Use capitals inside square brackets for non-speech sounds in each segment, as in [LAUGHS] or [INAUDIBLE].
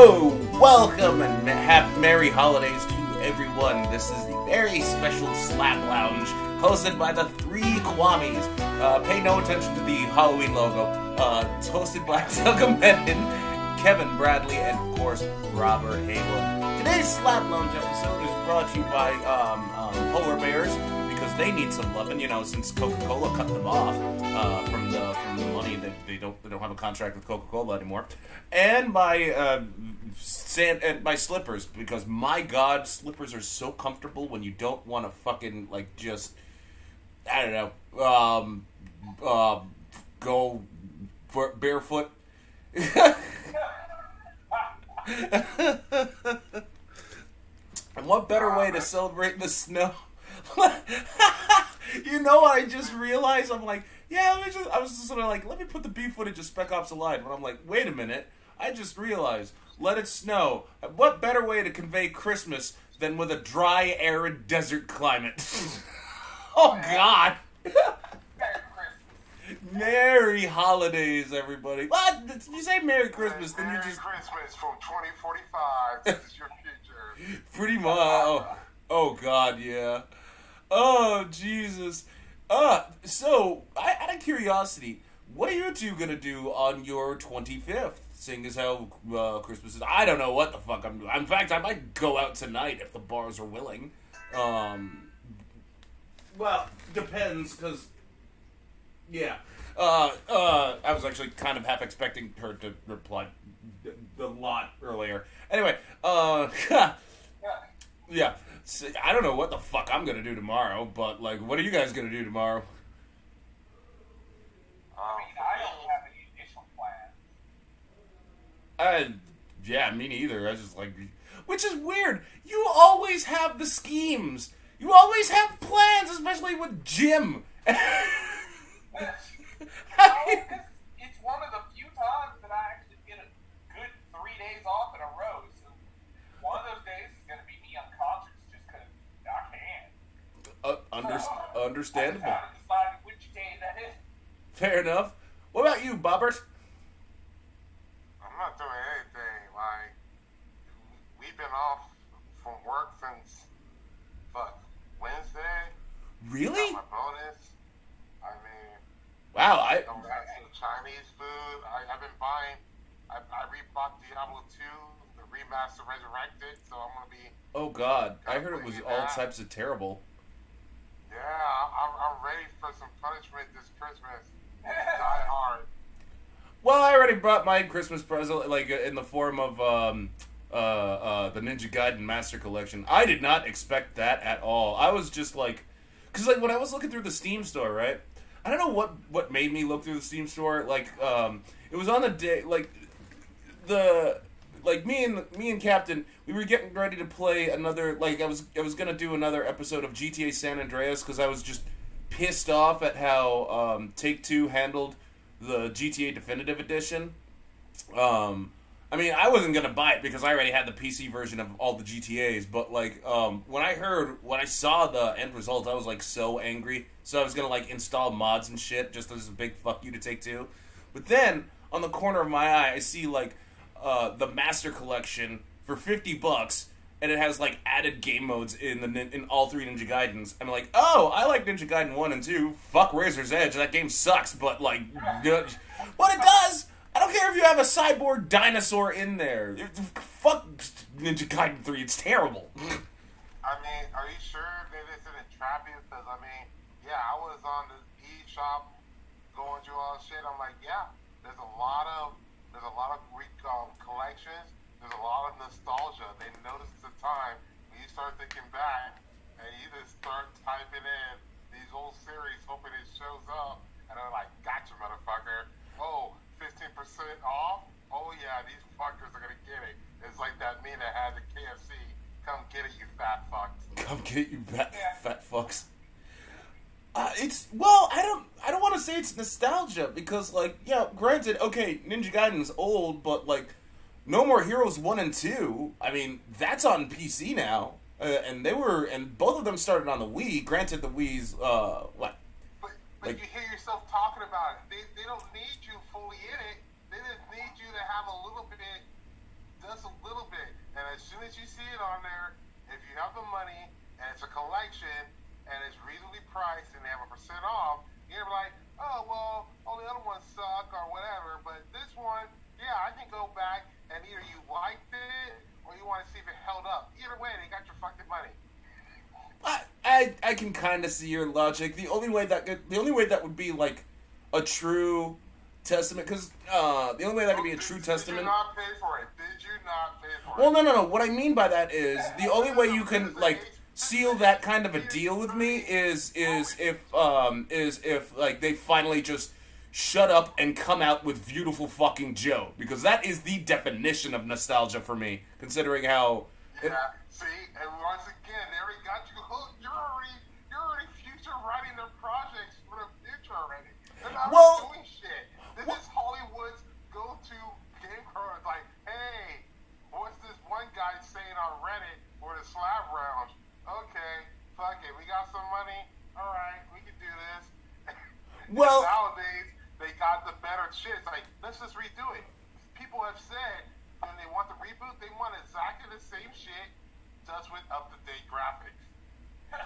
Welcome, and happy merry holidays to everyone. This is the very special Slab Lounge, hosted by the three Kwamis. Uh, pay no attention to the Halloween logo. Uh, it's hosted by [LAUGHS] Menon, Kevin Bradley, and of course Robert Haywood. Today's Slab Lounge episode is brought to you by um, um, Polar Bears they need some loving. You know, since Coca-Cola cut them off uh, from the from the money that they don't they don't have a contract with Coca-Cola anymore, and my uh, sand and by slippers because my God, slippers are so comfortable when you don't want to fucking like just I don't know um, uh, go barefoot. [LAUGHS] and what better way to celebrate the snow? [LAUGHS] you know what I just realized? I'm like, yeah, let me just, I was just sort of like, let me put the beef footage of Spec Ops Alive. But I'm like, wait a minute. I just realized, let it snow. What better way to convey Christmas than with a dry, arid desert climate? [LAUGHS] oh, God. Merry Christmas. Merry holidays, everybody. What? You say Merry Christmas, then you Merry just Christmas from 2045. This is your future. [LAUGHS] pretty much. Oh, oh God, yeah. Oh Jesus. Uh, so I, out of curiosity, what are you two gonna do on your 25th? Seeing as how uh, Christmas is, I don't know what the fuck I'm doing. In fact, I might go out tonight if the bars are willing. Um, well, depends, because yeah. Uh, uh, I was actually kind of half expecting her to reply a lot earlier. Anyway, uh, [LAUGHS] yeah. So, I don't know what the fuck I'm gonna do tomorrow, but like, what are you guys gonna do tomorrow? Um, I don't have any initial I, plan. yeah, me neither. I just like, which is weird. You always have the schemes. You always have plans, especially with Jim. [LAUGHS] Well, 'cause it's one of the few times that I actually get a good three days off in a row. So one of those days is going to be me unconscious just because I can. uh, under, I understandable. just haven't decided which day that is. Fair enough. What about you, Bobbert? I'm not doing anything. Like, we've been off from work since, fuck, Wednesday. Really? Got my bonus. I mean, Wow, I I'm got some Chinese food. I, I've been buying. I, I rebought Diablo 2, the remaster resurrected, so I'm gonna be. oh god, I heard it was all types of terrible. Yeah, I'm, I'm ready for some punishment this Christmas. [LAUGHS] Die hard. Well, I already brought my Christmas present, like uh, in the form of um, uh, uh, the Ninja Gaiden Master Collection. I did not expect that at all. I was just like, because like when I was looking through the Steam store, right? I don't know what what made me look through the Steam store. Like, um, it was on the day, like the like me and me and Captain, we were getting ready to play another. Like, I was I was gonna do another episode of GTA San Andreas because I was just pissed off at how um, Take Two handled the GTA Definitive Edition. Um, I mean, I wasn't gonna buy it because I already had the PC version of all the GTA's. But like, um, when I heard, when I saw the end result, I was like so angry. So I was gonna like install mods and shit just as a big fuck you to Take Two. But then on the corner of my eye, I see like uh, the Master Collection for fifty bucks. And it has like added game modes in the in all three Ninja Gaidens. I'm like, oh, I like Ninja Gaiden one and two. Fuck Razor's Edge. That game sucks, but like, what it does I don't care if you have a cyborg dinosaur in there. Fuck Ninja Gaiden 3, it's terrible. I mean, are you sure that this isn't trappy? Because I mean, yeah, I was on the eShop going through all shit. I'm like, yeah, there's a lot of there's a lot of re- um, collections. There's a lot of nostalgia. They notice the time when you start thinking back, and you just start typing in these old series, hoping it shows up, and they're like, gotcha, motherfucker. Oh, 15% off? Oh yeah, these fuckers are gonna get it. It's like that meme that had the KFC. Come get it, you fat fucks. Come get you fat, fat fucks. Uh, it's well, I don't, I don't want to say it's nostalgia because, like, yeah, granted, okay, Ninja Gaiden's old, but like, No More Heroes one and two. I mean, that's on PC now, uh, and they were, and both of them started on the Wii. Granted, the Wii's, uh, what? But, but Like- you hear yourself talking about it. They, they don't need you fully in it. They just need you to have a little bit just a little bit. And as soon as you see it on there, if you have the money and it's a collection and it's reasonably priced and they have a percent off, you're like, oh well, all the other ones suck or whatever. But this one, yeah, I can go back and either you liked it or you want to see if it held up. Either way, they got your fucking money. I I, can kind of see your logic. The only way that could, the only way that would be like a true testament, because uh, the only way that could be a Did- true Did testament. you not pay for it? Did you not pay for Well, it? no, no, no. What I mean by that is the only way you can like seal that kind of a deal with me is is if um is if like they finally just shut up and come out with Viewtiful fucking Joe because that is the definition of nostalgia for me. Considering how Yeah. See, and once again, they already got you hooked. You're already, you're already future writing their projects for the future already. Well- doing shit. This is Hollywood's go-to game crew. It's like, hey, what's this one guy saying on Reddit for the slab rounds? Okay, fuck it, we got some money. All right, we can do this. [LAUGHS] Well- nowadays they got the better shit. It's like, let's just redo it. People have said when they want the reboot, they want exactly the same shit, just with up-to-date graphics. [LAUGHS]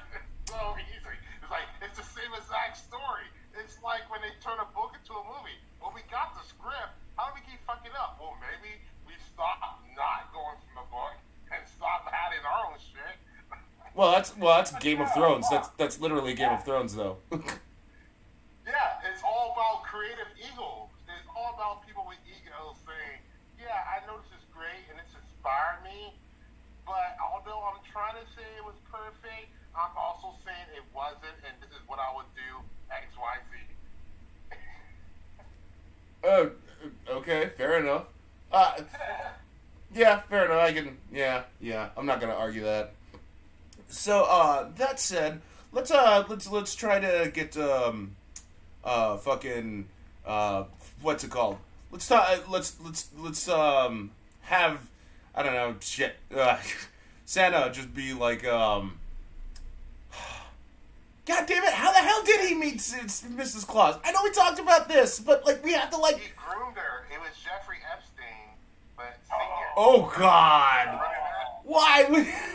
so easy. It's like it's the same exact story. It's like when they turn a book into a movie. Well, we got the script. How do we keep fucking up? Well, maybe we stop not going from the book and stop adding our own shit. well that's well that's Game of Thrones. That's that's literally Game of Thrones though. [LAUGHS] Yeah, it's all about creative ego. It's all about people with egos saying, "Yeah, I know this is great and it's inspired me, but although I'm trying to say it was perfect, I'm also saying it wasn't, and this is what I would do X, Y, Z." Uh, okay, fair enough. Uh, yeah, fair enough. I can. Yeah, yeah. I'm not gonna argue that. So, uh, that said, let's uh, let's let's try to get um, uh, fucking uh, what's it called? Let's talk. uh, Let's let's let's um have I don't know shit. Uh, [LAUGHS] Santa just be like um. [SIGHS] God damn it! How the hell did he meet Mrs. Claus? I know we talked about this, but like we have to like. He groomed her. It was Jeffrey Epstein, but senior. Oh God! Why? [LAUGHS]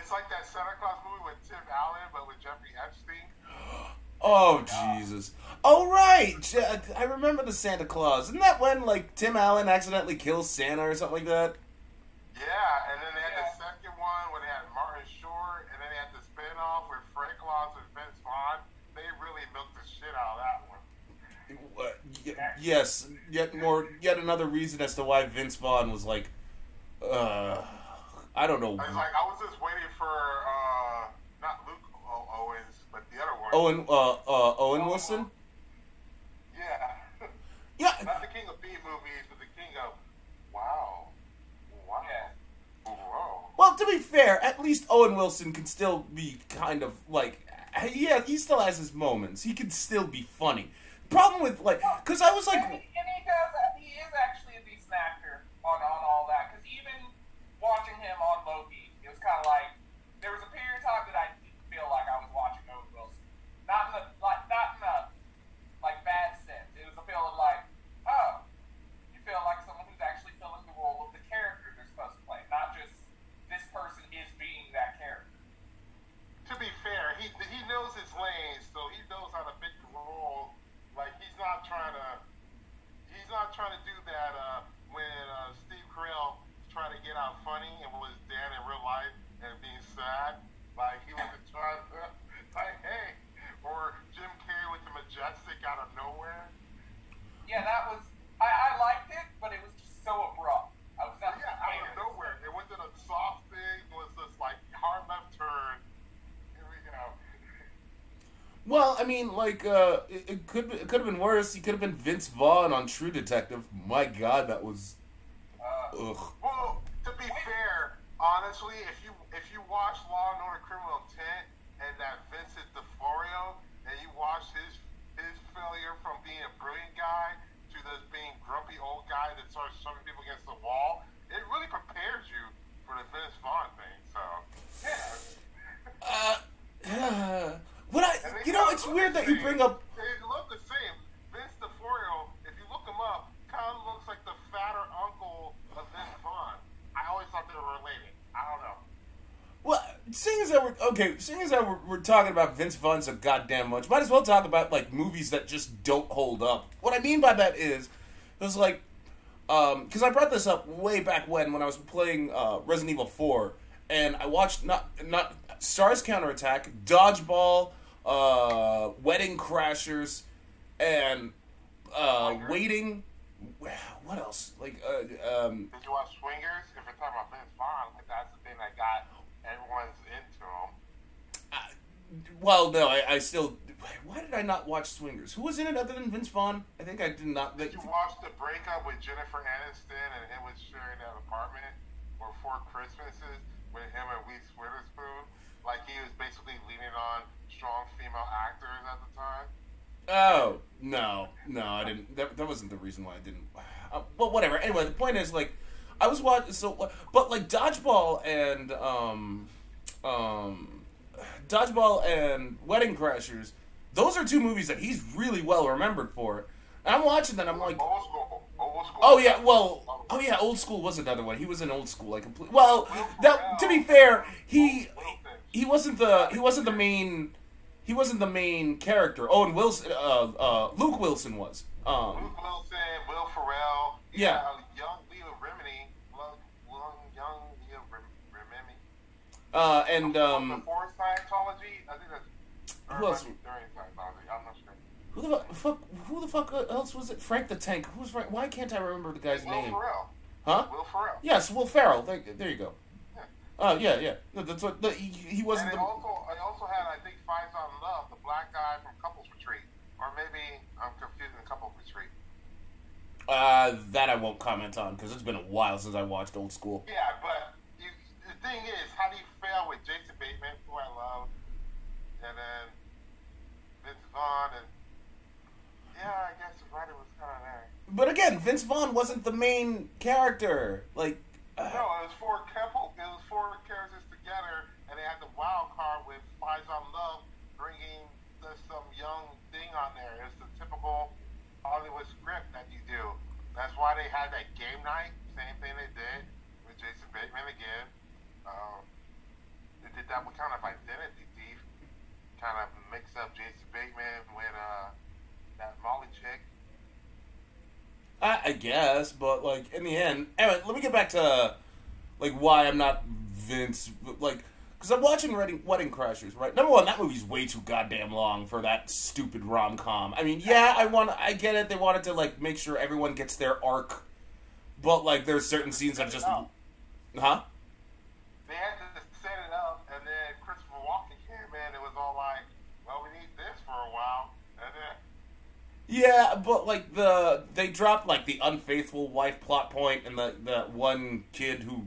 It's like that Santa Claus movie with Tim Allen, but with Jeffrey Epstein. Oh Jesus! Oh right, I remember the Santa Claus. Isn't that when like Tim Allen accidentally kills Santa or something like that? Yeah, and then they had the second one where they had Martin Short, and then they had the spin-off with Frank Claus and Vince Vaughn. They really milked the shit out of that one. Uh, y- yes, yet more, yet another reason as to why Vince Vaughn was like, uh, I don't know. I was like, I was just waiting for uh, not Luke o- Owens, but the other one. Owen, uh, uh, Owen Wilson. Yeah, Yeah, not the king of B movies, but the king of wow, wow, Yeah. whoa. Well, to be fair, at least Owen Wilson can still be kind of like, yeah, he still has his moments. He can still be funny. Problem with like, because I was like, and, he, and he does. He is actually a decent actor on on all that. Because even watching him on Loki, it was kind of like there was a period of time that I didn't feel like I was watching Owen Wilson. Not in the like, not in a like bad sense. It was a feeling like, oh, you feel like someone who's actually filling the role of the character they're supposed to play, not just this person is being that character. To be fair, he he knows his lane, so he knows how to pick the role. Like he's not trying to he's not trying to do that uh, when uh, Steve Carell was trying to get out funny and was Dan in real life and being sad. Like he wasn't trying to like hey, or Jim Carrey with the majestic out of nowhere. Yeah, that was. I, I liked it, but it was just so abrupt. I was not. Yeah, out prepared. of nowhere. It wasn't a soft thing. It was just like hard left turn. Here we go. well, I mean, like, uh, it, it could it could have been worse. He could have been Vince Vaughn on True Detective. My God, that was Uh, ugh. Well, to be fair, honestly, if you if you watch Law and Order: Criminal Intent and that Vincent D'Onofrio, and you watch his his failure from being a brilliant guy to this being grumpy old guy that starts shoving people against the wall, it really prepares you for the Vince Vaughn thing. So, Uh, what I, and they you know, kinda it's look weird the that you same. bring up. They look the same. Vince D'Onofrio, if you look him up, kind of looks like the fatter uncle of seeing as that we're okay, seeing as that we're, we're talking about Vince Vaughn so goddamn much, might as well talk about like movies that just don't hold up. What I mean by that is, it was like, um, because I brought this up way back when when I was playing uh, Resident Evil Four, and I watched not not Stars Counterattack, Dodgeball, uh, Wedding Crashers, and uh, Waiting. What else? Like, uh, um, Did you watch Swingers? If you're talking about Vince Vaughn, like that's the thing that got everyone's him. Well, no, I, I still. Why did I not watch Swingers? Who was in it other than Vince Vaughn? I think I did not. Did you watch the breakup with Jennifer Aniston and him was sharing that apartment for four Christmases with him and Reese Witherspoon? Like he was basically leaning on strong female actors at the time. Oh no, no, I didn't. That, that wasn't the reason why I didn't. Uh, but whatever. Anyway, the point is like, I was watching. So, but like dodgeball and um, um, dodgeball and Wedding Crashers. Those are two movies that he's really well remembered for. And I'm watching that. I'm like, Old school, old school. Oh yeah, well, oh yeah, old school was another one. He was in old school, like complete. Well, that to be fair, he he wasn't the he wasn't the main he wasn't the main character. Owen Wilson, uh, uh, Luke Wilson was. Um, Luke Wilson, Will Ferrell. Yeah. uh, young Leah Remini. Young, young, young Leah Rem- Remini. Uh, and um, Before Scientology, I think that's. Who else? Scientology, I'm not sure. who the fuck who the fuck else was it? Frank the Tank. Who's Frank? Why can't I remember the guy's Will name? Ferrell. Huh? Will Ferrell. Yes, Will Ferrell. There, there you go. Yeah. Oh yeah, yeah. No, That's what the, he, he wasn't And the. I also, I also had, I think, Faizon Love, the black guy from Couples Retreat. Or maybe I'm confusing Couples Retreat. Uh, that I won't comment on because it's been a while since I watched Old School. Yeah, but thing is, how do you fail with Jason Bateman, who I love, and then Vince Vaughn, and yeah, I guess the writer was kind of there. But again, Vince Vaughn wasn't the main character. Like, uh, No, it was four couple. It was four characters together, and they had the wild card with Faizon Love, bringing the, some young thing on there. It's the typical Hollywood script that you do. That's why they had that game night. Same thing they did with Jason Bateman again. Um, they did that with kind of Identity Thief. Kind of mix up Jason Bateman with uh, that Molly chick. I, I guess, but like in the end, anyway, let me get back to like why I'm not Vince. Like, because I'm watching Wedding, Wedding Crashers, right? Number one, that movie's way too goddamn long for that stupid rom com. I mean, yeah, I want, I get it. They wanted to like make sure everyone gets their arc, but like there's certain scenes that just, huh? they had to set it up, and then Christopher Walken came in. It was all like, well, we need this for a while, and then Yeah, but like the they dropped like the unfaithful wife plot point and the the one kid who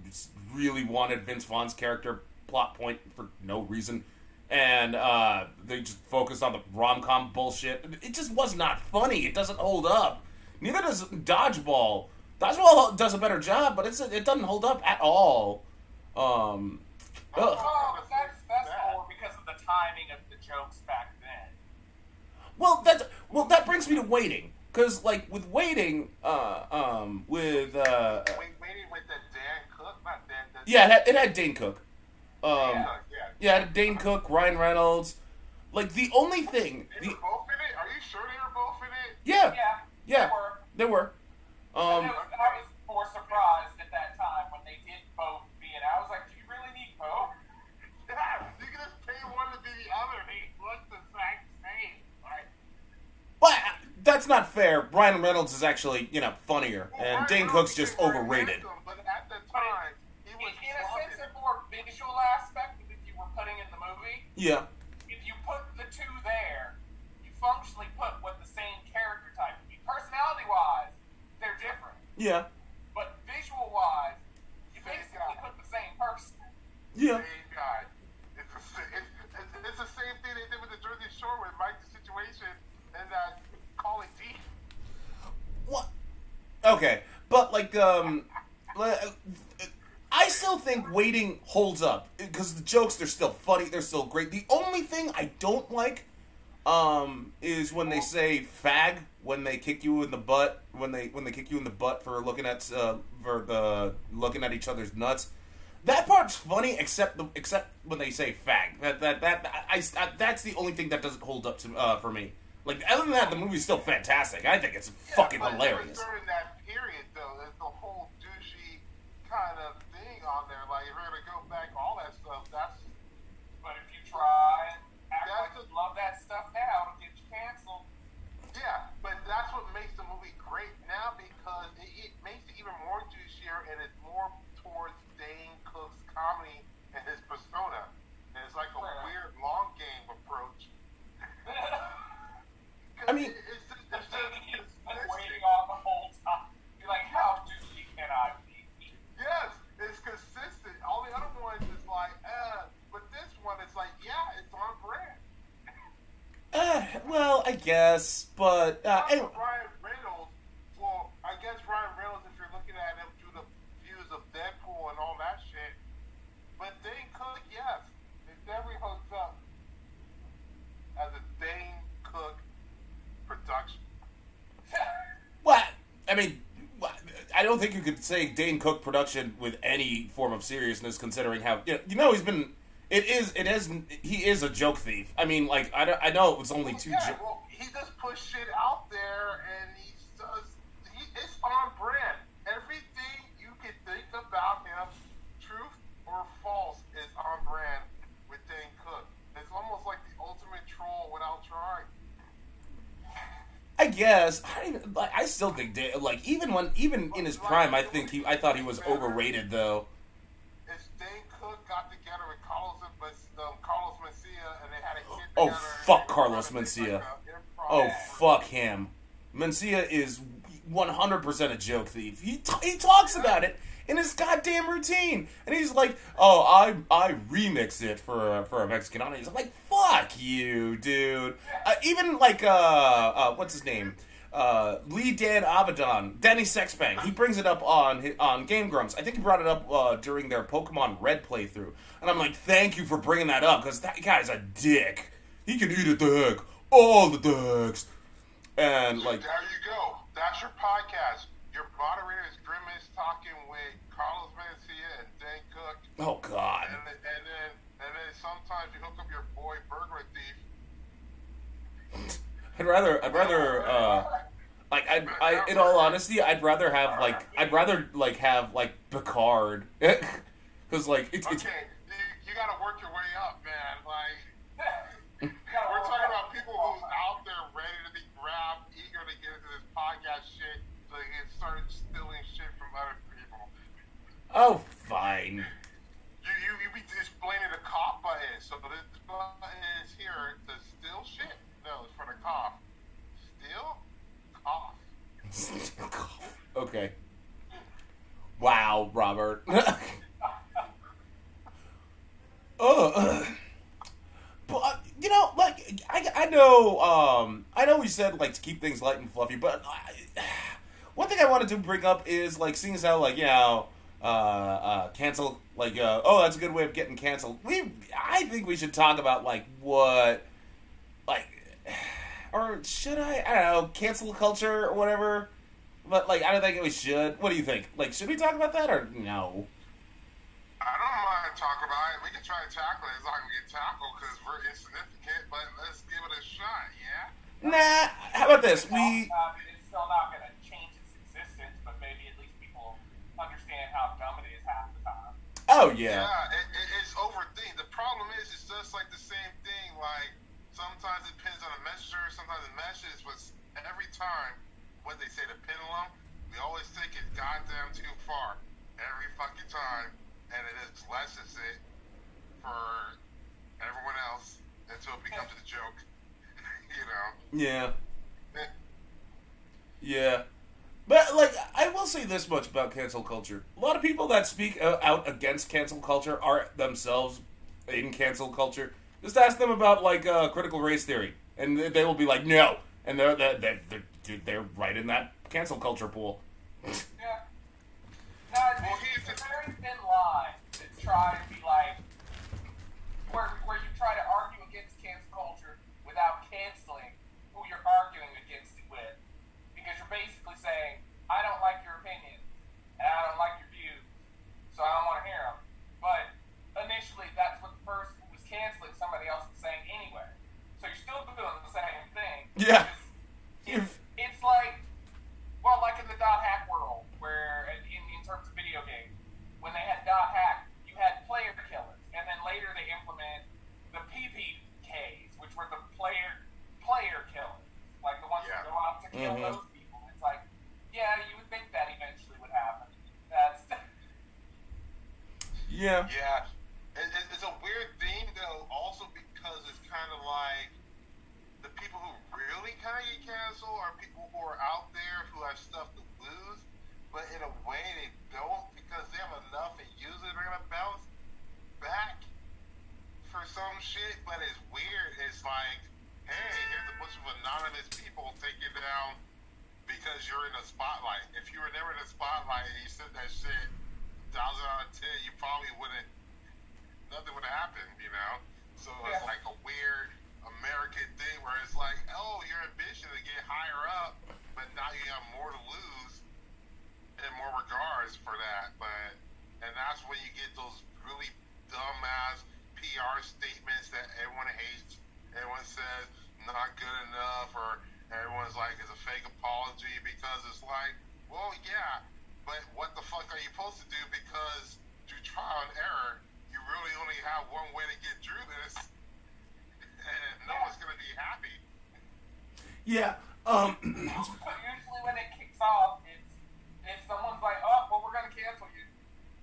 really wanted Vince Vaughn's character plot point for no reason, and uh, they just focused on the rom com bullshit. It just was not funny. It doesn't hold up. Neither does Dodgeball. Dodgeball does a better job, but it's it doesn't hold up at all. Um, ugh. Oh, but that's that's because of the timing of the jokes back then. Well, that well that brings me to waiting, because like with waiting, uh, um, with uh, waited with the Dan Cook, not Dan. The, yeah, it had, it had Dane Cook. Um, yeah, yeah, yeah. it had Dane Cook, Ryan Reynolds. Like the only thing, They the were both in it. Are you sure they were both in it? yeah, Yeah, yeah, they were. they were. Um, I was more surprised at that time when they did both be in. I was like, do you really need both? Yeah, you can just pay one to be the other. They look the exact same. Like, but that's not fair. Ryan Reynolds is actually you know funnier, and Dane Cook's just overrated. handsome, But at the time, he was in a sense, flaunted. of more visual aspect that you were putting in the movie, Yeah, if you put the two there, you functionally put what the same character type would be. Personality wise, they're different. yeah, But visual wise, you basically guy. put the same person. yeah. Same guy. It's, the it's, it's, it's the same thing they did with the Jersey Shore with Mike the Situation and that Deep. What? Okay, but like, um, I still think waiting holds up because the jokes they're still funny, they're still great. The only thing I don't like, um, is when they say "fag" when they kick you in the butt when they when they kick you in the butt for looking at uh for the looking at each other's nuts. that part's funny, except the except when they say fag. That that that I, I that's the only thing that doesn't hold up to uh, for me. Like other than that, the movie's still fantastic. I think it's fucking but hilarious. During that period, though, there's the whole douchey kind of thing on there. Like, if we're gonna go back, all that stuff. That's But if you try and act That's like the- you love that stuff now, it'll get you canceled. yeah. But that's what makes the movie great now because it, it makes it even more douchier and it's more towards Dane Cook's comedy and his persona. And it's like a Right. weird long game approach. 'Cause I mean- it's just, The thing he's been waiting on the whole time. You're like, how douchey can I be? Yes, it's consistent. All the other ones is like, uh, but this one is like, yeah, it's on brand. [LAUGHS] Uh, well, I guess, but uh, anyway, Reynolds, well, I guess Ryan Reynolds, if you're looking at him through the views of Deadpool and all that shit, but Dane Cook, yes, it definitely hooks up as a Dane Cook production. what? I mean, I don't think you could say Dane Cook production with any form of seriousness, considering how you know, you know he's been. It is. It is. He is a joke thief. I mean, like I, don't- I know it was only two. yeah, jo- well, he just puts shit out there, and he does. He, it's on brand. Everything you can think about him, truth or false, is on brand with Dane Cook. It's almost like the ultimate troll without trying. I guess I, like, I still think Dane, like even when even in his prime, I think he I thought he was overrated though. It's Dane Cook got together with Carlos, um, Carlos Mencia, and they had a hit Oh, fuck Carlos Mencia. like Oh fuck him. Mencia is 100% a joke thief. He t- he talks about it in his goddamn routine, and he's like, "Oh, I I remix it for for a Mexican audience." I'm like, "Fuck you, dude." Uh, even like uh, uh what's his name? Uh, Leigh Dan Avidan, Danny Sexbang. He brings it up on on Game Grumps. I think he brought it up uh, during their Pokemon Red playthrough, and I'm like, "Thank you for bringing that up because that guy's a dick. He can eat a dick, all the dicks." And like, there you go. That's your podcast. Your moderator is talking with Carlos Mencia and Dane Cook, oh god, and, then- and then and then sometimes you hook up your boy Burger Thief. I'd rather, I'd rather, uh, like, I, I, in all honesty, I'd rather have like, I'd rather like have like Picard, [LAUGHS] because like it's it's Okay, you, you got to work your way up, man. Like [LAUGHS] we're talking about people who's out there ready to be grabbed, eager to get into this podcast shit, so they can start stealing shit from other people. Oh fine. You you you be explaining the cough button. So this button is here to steal shit. No, it's for the cough. Steal, cough. [LAUGHS] okay. Wow, Robert. [LAUGHS] oh, but you know, like I, I know, um, I know we said like to keep things light and fluffy, but I, [SIGHS] one thing I wanted to bring up is like seeing as how like you know, uh, uh, cancel like uh, oh that's a good way of getting canceled. We, I think we should talk about like what, like, [SIGHS] or should I? I don't know, cancel culture or whatever. But like, I don't think we should. What do you think? Like, should we talk about that or no? I don't mind talking about it. We can try to tackle it as long as we get tackled because we're insignificant. But let's give it a shot. Yeah. Nah. How about this? We. It's still not going to change its existence, but maybe at least people understand how dumb it is half the time. Oh Yeah, yeah. it, it, it's overthinking. The problem is, it's just like the same thing. Like sometimes it depends on the messenger, sometimes the message. But every time, what they say, the pendulum, we always take it goddamn too far. Every fucking time, and it just lessens it for everyone else until it becomes a joke. [LAUGHS] you know. Yeah. Eh. Yeah. But like, I will say this much about cancel culture: a lot of people that speak uh, out against cancel culture are themselves in cancel culture. Just ask them about like uh, critical race theory, and they they will be like, "No," and they're they're they're, they're, they're right in that cancel culture pool. Yeah. No, it's, Well, it's he's- a very thin line to try so I don't want to hear them. But initially, that's what the person was canceling somebody else was saying anyway. So you're still doing the same thing. Yeah. It's, it's, like, well, like in the dot hack world, where in, in terms of video games, when they had dot hack, you had player killers, and then later they implement the PPKs, which were the player player killers, like the ones yeah. that go out to kill mm-hmm. those Yeah. Yeah, it, it, it's a weird theme though. Also because it's kind of like the people who really kind of get canceled are people who are out there who have stuff to lose, but in a way they don't because they have enough and usually they're gonna bounce back for some shit. But it's weird. It's like, hey, here's a bunch of anonymous people taking down because you're in the spotlight. If you were never in the spotlight and you said that shit thousand out of ten, you probably wouldn't. Nothing would have happened, you know. So it's Yeah. like a weird American thing where it's like, oh, your ambition to get higher up, but now you have more to lose in more regards for that. But and that's when you get those really dumbass PR statements that everyone hates. Everyone says not good enough, or everyone's like it's a fake apology because it's like, well, yeah, but what the fuck are you supposed to do? Because through trial and error, you really only have one way to get through this, and no one's gonna be happy. Yeah. Um. So [CLEARS THROAT] usually when it kicks off, it's if someone's like, "Oh, well, we're gonna cancel you."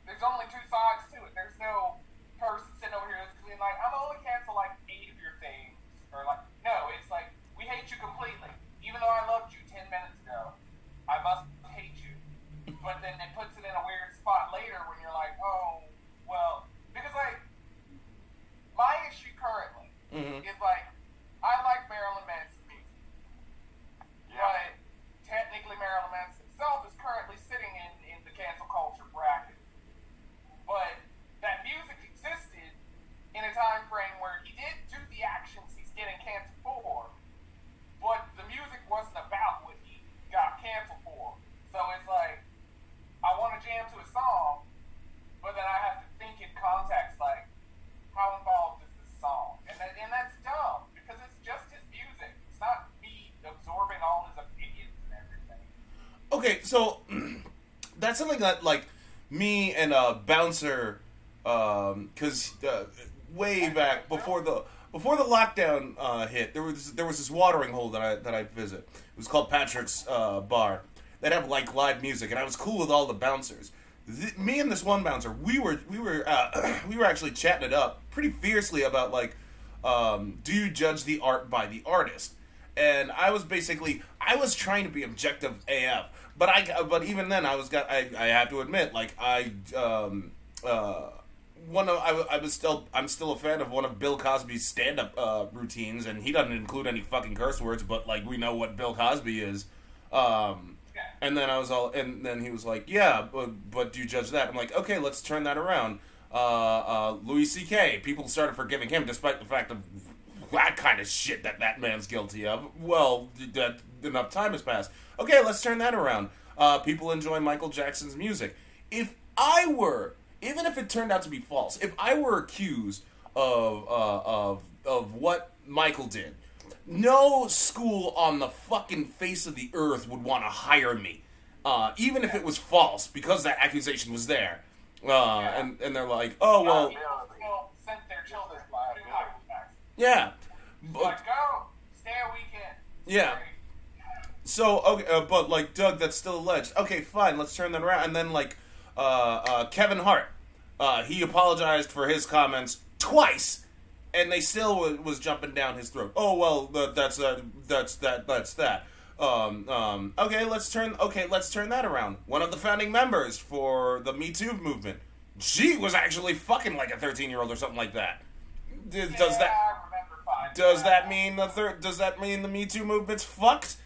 There's only two sides to it. There's no person sitting over here that's being like, "I'm only cancel like eight of your things," or like, no, it's like we hate you completely. Even though I loved you ten minutes ago, I must hate you. But then it puts it in a weird spot later when you're like, "Oh, well," because like my issue currently mhm. is like I like Marilyn Manson music. But technically, Marilyn Manson himself is currently sitting in, in the cancel culture bracket. But that music existed in a time frame where he did do the actions he's getting canceled for, but the music wasn't about what he got canceled for. So it's like, I want to jam to a song, but then I have to think in context, like, how involved is this song? And, that, and that's dumb, because it's just his music. It's not me absorbing all his opinions and everything. Okay, so [CLEARS THROAT] that's something that like me and uh, Bouncer, because uh, way back before the before the lockdown uh, hit, there was there was this watering hole that I that I visit. It was called Patrick's uh, Bar. They'd have like live music, and I was cool with all the bouncers. Th- me and this one bouncer, we were we were uh, [CLEARS THROAT] we were actually chatting it up pretty fiercely about like, um, do you judge the art by the artist? And I was basically I was trying to be objective AF, but I but even then I was got I, I have to admit like I um uh one of I, I was still I'm still a fan of one of Bill Cosby's stand up uh, routines, and he doesn't include any fucking curse words, but like we know what Bill Cosby is. Um, Yeah. and then I was all, and then he was like, "Yeah, but, but do you judge that?" I'm like, "Okay, let's turn that around." Uh, uh, Louis C.K. People started forgiving him, despite the fact of that kind of shit that that man's guilty of. Well, that enough time has passed. Okay, let's turn that around. Uh, people enjoy Michael Jackson's music. If I were, even if it turned out to be false, if I were accused of uh, of of what Michael did, no school on the fucking face of the earth would want to hire me, uh, even if it was false, because that accusation was there. Uh, and and they're like, oh well, People still sent their children to Michael Jackson. Yeah. But, Like, go, stay a weekend. Yeah. So okay, uh, but like Doug, that's still alleged. Okay, fine, let's turn that around. And then like uh, uh, Kevin Hart, uh, he apologized for his comments twice, and they still was, was jumping down his throat. Oh well, that, that's uh, that's that that's that. Um, um, okay, let's turn. Okay, let's turn that around. One of the founding members for the Me Too movement, she was actually fucking like a thirteen-year-old or something like that. D- Does Yeah, that I remember finding does that mean the third? Does that mean the Me Too movement's fucked?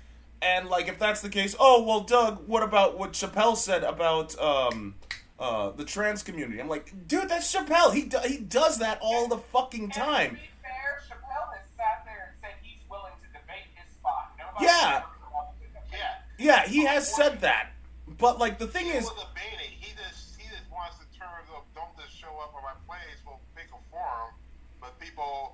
And like, if that's the case, oh well, Doug, what about what Chappelle said about um, uh, the trans community? I'm like, dude, that's Chappelle. He do- he does that all the fucking time. Fair, Chappelle has sat there and said he's willing to debate his spot. Nobody Yeah. ever wants to debate. Yeah. Yeah, he has said that. But like, the thing He is. He just he just wants to turn up. Don't just show up at my place. We'll pick a forum. But people,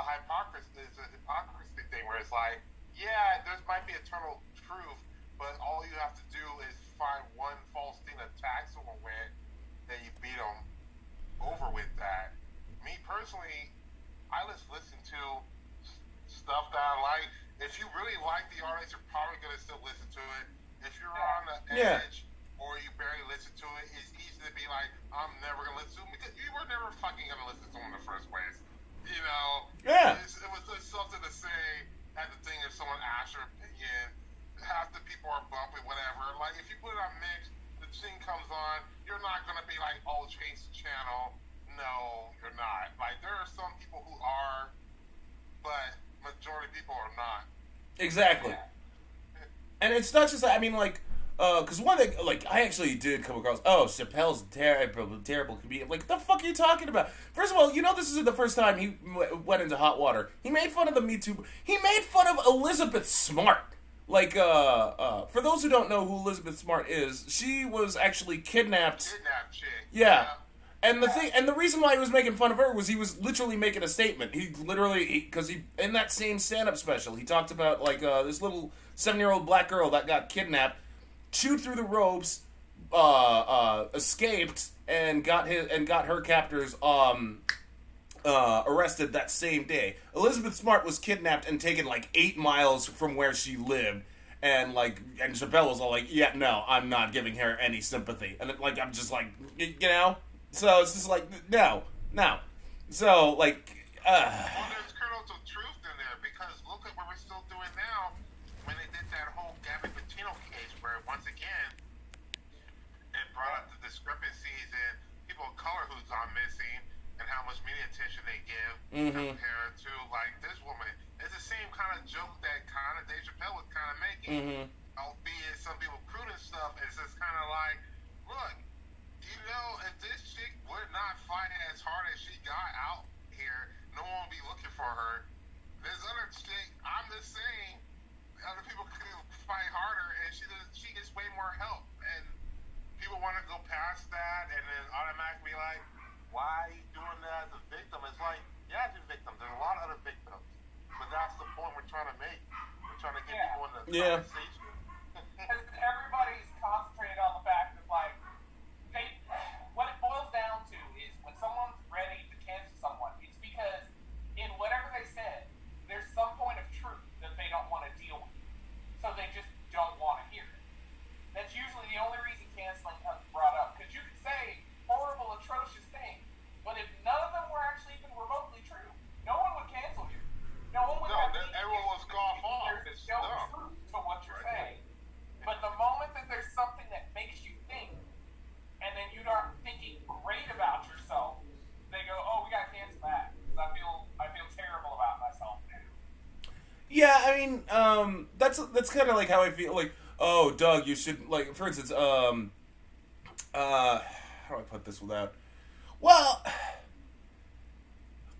a hypocrisy. It's a hypocrisy thing where it's like, yeah, there might be eternal truth, but all you have to do is find one false thing to attack someone with, then you beat them over with that. Me personally, I just listen to stuff that I like. If you really like the artist, you're probably gonna still listen to it. If you're on the Yeah. edge or you barely listen to it, it's easy to be like, I'm never gonna listen to it because you were never fucking gonna listen to him in the first place. You know? Yeah. It was just something to say at the thing if someone asks your opinion. Half the people are bumping, whatever. Like, if you put it on mix, the thing comes on, you're not gonna be like, oh, change the channel. No, you're not. Like, there are some people who are, but majority people are not. Exactly. And it's not just that. I mean, like, because one thing, like, I actually did come across. Oh, Chappelle's terrible, terrible comedian. Like, the fuck are you talking about? First of all, you know this isn't the first time he w- went into hot water. He made fun of the Me Too. He made fun of Elizabeth Smart. Like, uh, uh, for those who don't know who Elizabeth Smart is, she was actually kidnapped. Kidnap chick. Yeah. And the thing, and the reason why he was making fun of her was he was literally making a statement. He literally, because he, in that same stand-up special, he talked about like uh, this little seven-year-old black girl that got kidnapped, chewed through the ropes, uh, uh, escaped, and got his and got her captors um, uh, arrested that same day. Elizabeth Smart was kidnapped and taken like eight miles from where she lived. And like, and Chappelle was all like, "Yeah, no, I'm not giving her any sympathy." And like, I'm just like, you know, so it's just like, no, no. So like, uh, Well, there's kernels of truth in there because look at what we're still doing now when they did that whole Gabby Petito case where once again it brought up the discrepancies in people of color who's gone missing and how much media attention they give Mhm. compared to like this woman. It's the same kind of joke that kind of Dave Chappelle was kind of making. mhm. albeit some people crude and stuff, it's just kind of like, look, you know, if this chick would not fight as hard as she got out here, no one would be looking for her. This other chick, I'm just saying, other people could fight harder, and she does, she gets way more help, and people want to go past that, and then automatically be like, why are you doing that as a victim? It's like, yeah, it's a victim. There's a lot of other victims, but that's the point we're trying to make. We're trying to get Yeah. people in the Yeah. conversation. Because everybody's concentrated on the fact that, like, they, what it boils down to is when someone's ready to cancel someone, it's because in whatever they said, there's some point of truth that they don't want to deal with. So they just don't want to hear it. That's usually the only reason canceling comes brought up. Because you could say horrible, atrocious things, but if none of them were actually even remotely true, no one would cancel you. No one would No, have then any everyone issue would scoff off. There's It's no dumb. truth to what you're Right. saying. But the moment that there's something that makes you think, and then you aren't thinking great about yourself, they go, "Oh, we gotta cancel that." 'cause I feel, I feel terrible about myself now. Yeah, I mean, um, that's that's kind of like how I feel. Like, oh, Doug, you should like, for instance, um, uh, how do I put this without? Well,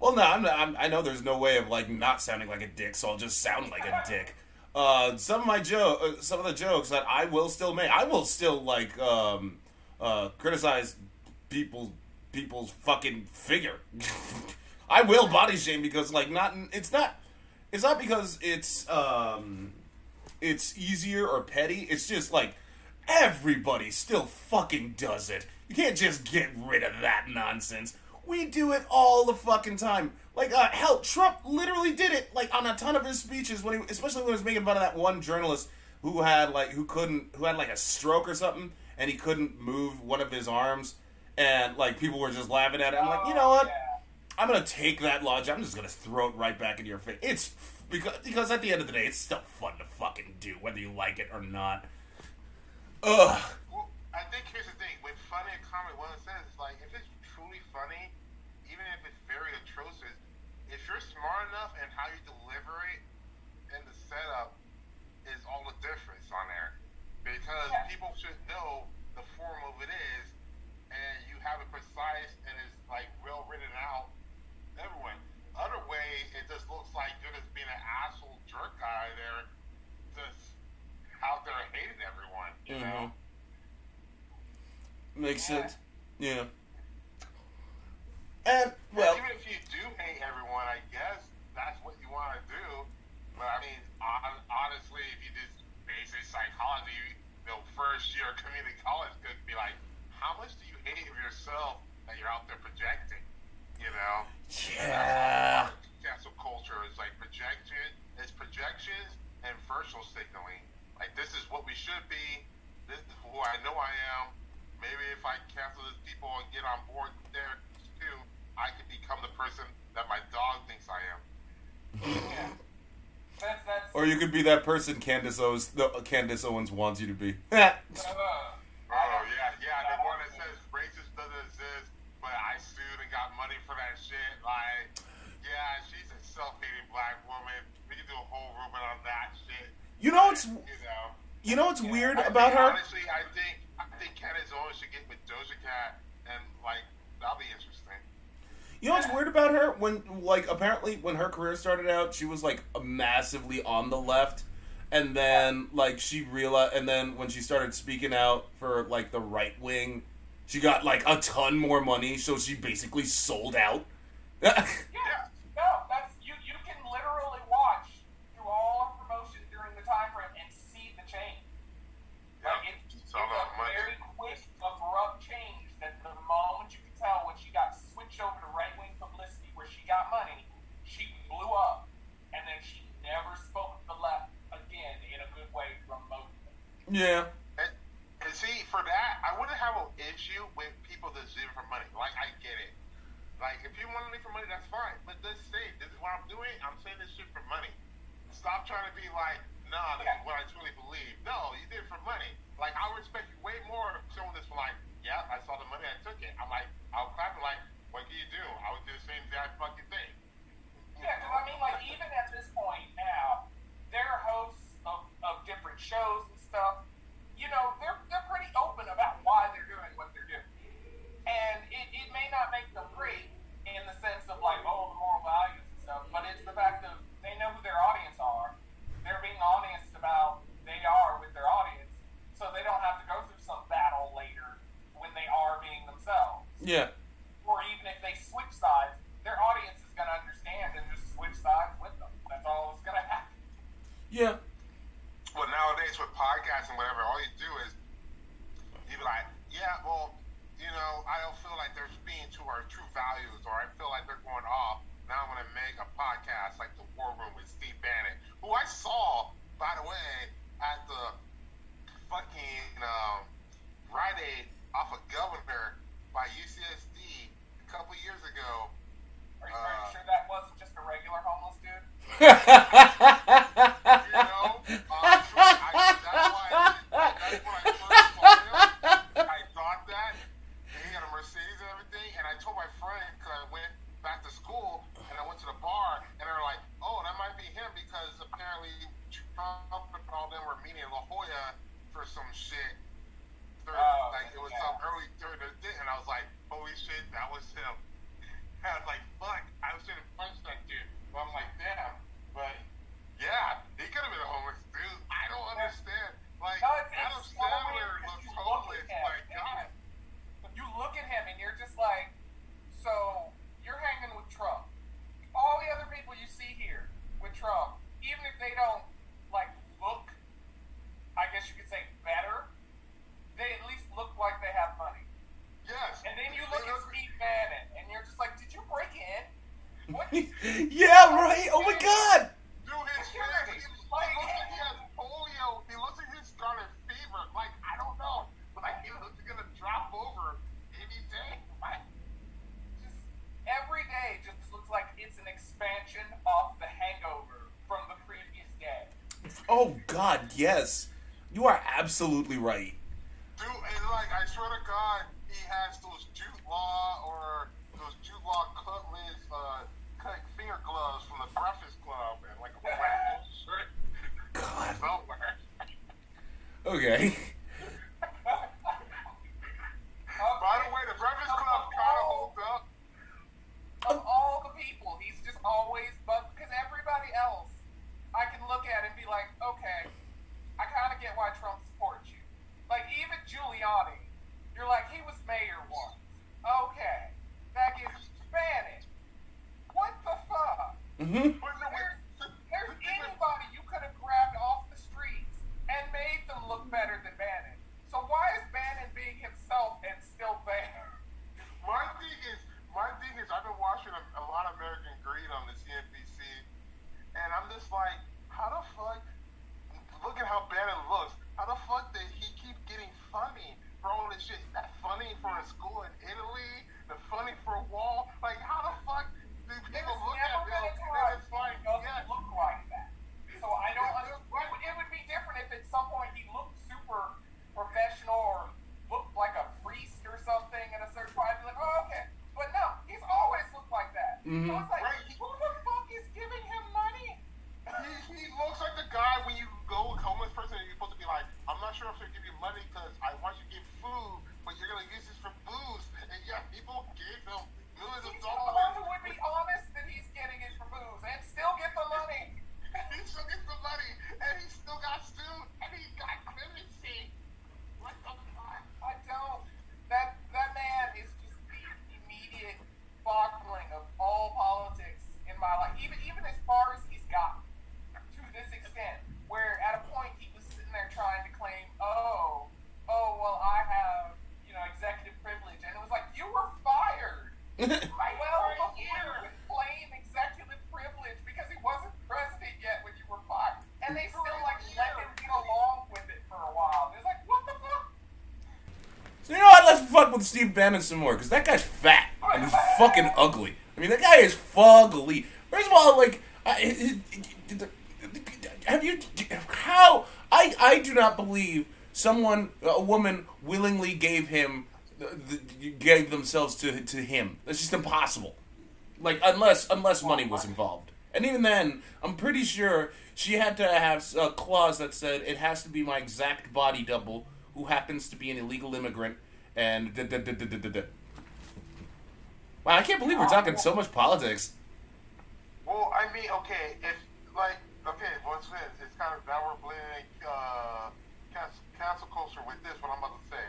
well, no, I'm, I'm I know there's no way of like not sounding like a dick, so I'll just sound like a dick. Uh, some of my joke, uh, some of the jokes that I will still make, I will still like um, uh, criticize people's people's fucking figure. [LAUGHS] I will body shame because like not it's not it's not because it's um it's easier or petty. It's just like everybody still fucking does it. You can't just get rid of that nonsense. We do it all the fucking time. Like uh, hell, Trump literally did it like on a ton of his speeches when he, especially when he was making fun of that one journalist who had like who couldn't who had like a stroke or something and he couldn't move one of his arms and like people were just laughing at him. I'm like, you know what? Yeah. I'm gonna take that logic. I'm just gonna throw it right back into your face. It's because because at the end of the day, it's still fun to fucking do, whether you like it or not. Ugh. Well, I think here's the thing with funny and comedy. What it says is like if it's truly funny, even if it's very atrocious, if you're smart enough and how you deliver it and the setup is all the difference on there. Because Yeah. people should know the form of it is, and you have it precise and it's like well written out every way. Other way, it just looks like you're just being an asshole jerk guy there, just out there hating everyone. You mm-hmm. know. Makes yeah. sense. Yeah. And well, even if you do hate everyone, I guess that's what you want to do. But I mean, on, honestly, if you just basic psychology, you know, first year community college could be like, how much do you hate of yourself that you're out there projecting? You know. Yeah. Cancel culture is like projection. It's projections and virtual signaling. Like this is what we should be. This is who I know I am. Maybe if I cancel these people and get on board there too, I can become the person that my dog thinks I am. Yeah. [LAUGHS] That's that's. Or you could be that person Candace Owens, the Candace Owens wants you to be. [LAUGHS] uh, Oh yeah, yeah. The one that says racist doesn't exist, but I sued and got money for that shit. Like, yeah, she's a self-hating black woman. We can do a whole Ruben on that shit. You know what's You know. you know what's weird I about think, her? Honestly, I think I think Candace Owens should get with Doja Cat, and like that'll be interesting. You know what's weird about her? When like apparently when her career started out, she was like massively on the left, and then like she realized, and then when she started speaking out for like the right wing, she got like a ton more money, so she basically sold out. [LAUGHS] Yeah. No, that's you. You can literally watch through all her promotion during the time frame and see the change. Like Yeah, it's, it's it's all a about money. very quick, abrupt change. That the moment you can tell when she got switched over to right wing publicity, where she got money, she blew up, and then she never spoke to the left again in a good way remotely. Yeah. And, and see, for that, I wouldn't have an issue with people that do it for money. Like, I get it. Like, if you want to leave for money, that's fine. But just say, this is what I'm doing. I'm saying this shit for money. Stop trying to be like, nah, this is what I truly believe. No, you did it for money. Like, I would respect you way more if someone that's like, yeah, I saw the money, I took it. I'm like, I'll clap and like, what can you do? I would do the same exact fucking thing. Yeah, because I mean, like even at this point now, they're hosts of, of different shows and stuff. You know, they're they're pretty open about why they're doing what they're doing, and it, it may not make them great in the sense of like oh the moral values and stuff, but it's the fact of they know who their audience yes. You are absolutely right. Fuck with Steve Bannon some more because that guy's fat and he's fucking ugly. I mean, that guy is fugly. First of all, like, have you? How? I I do not believe someone, a woman, willingly gave him, uh, gave themselves to to him. That's just impossible. Like, unless unless money was involved, and even then, I'm pretty sure she had to have a clause that said it has to be my exact body double who happens to be an illegal immigrant and da, da, da. Wow, I can't believe we're talking so much politics. Well, I mean, okay, if like, okay, what's this? It's kind of now we're uh, cancel, cancel culture with this. What I'm about to say.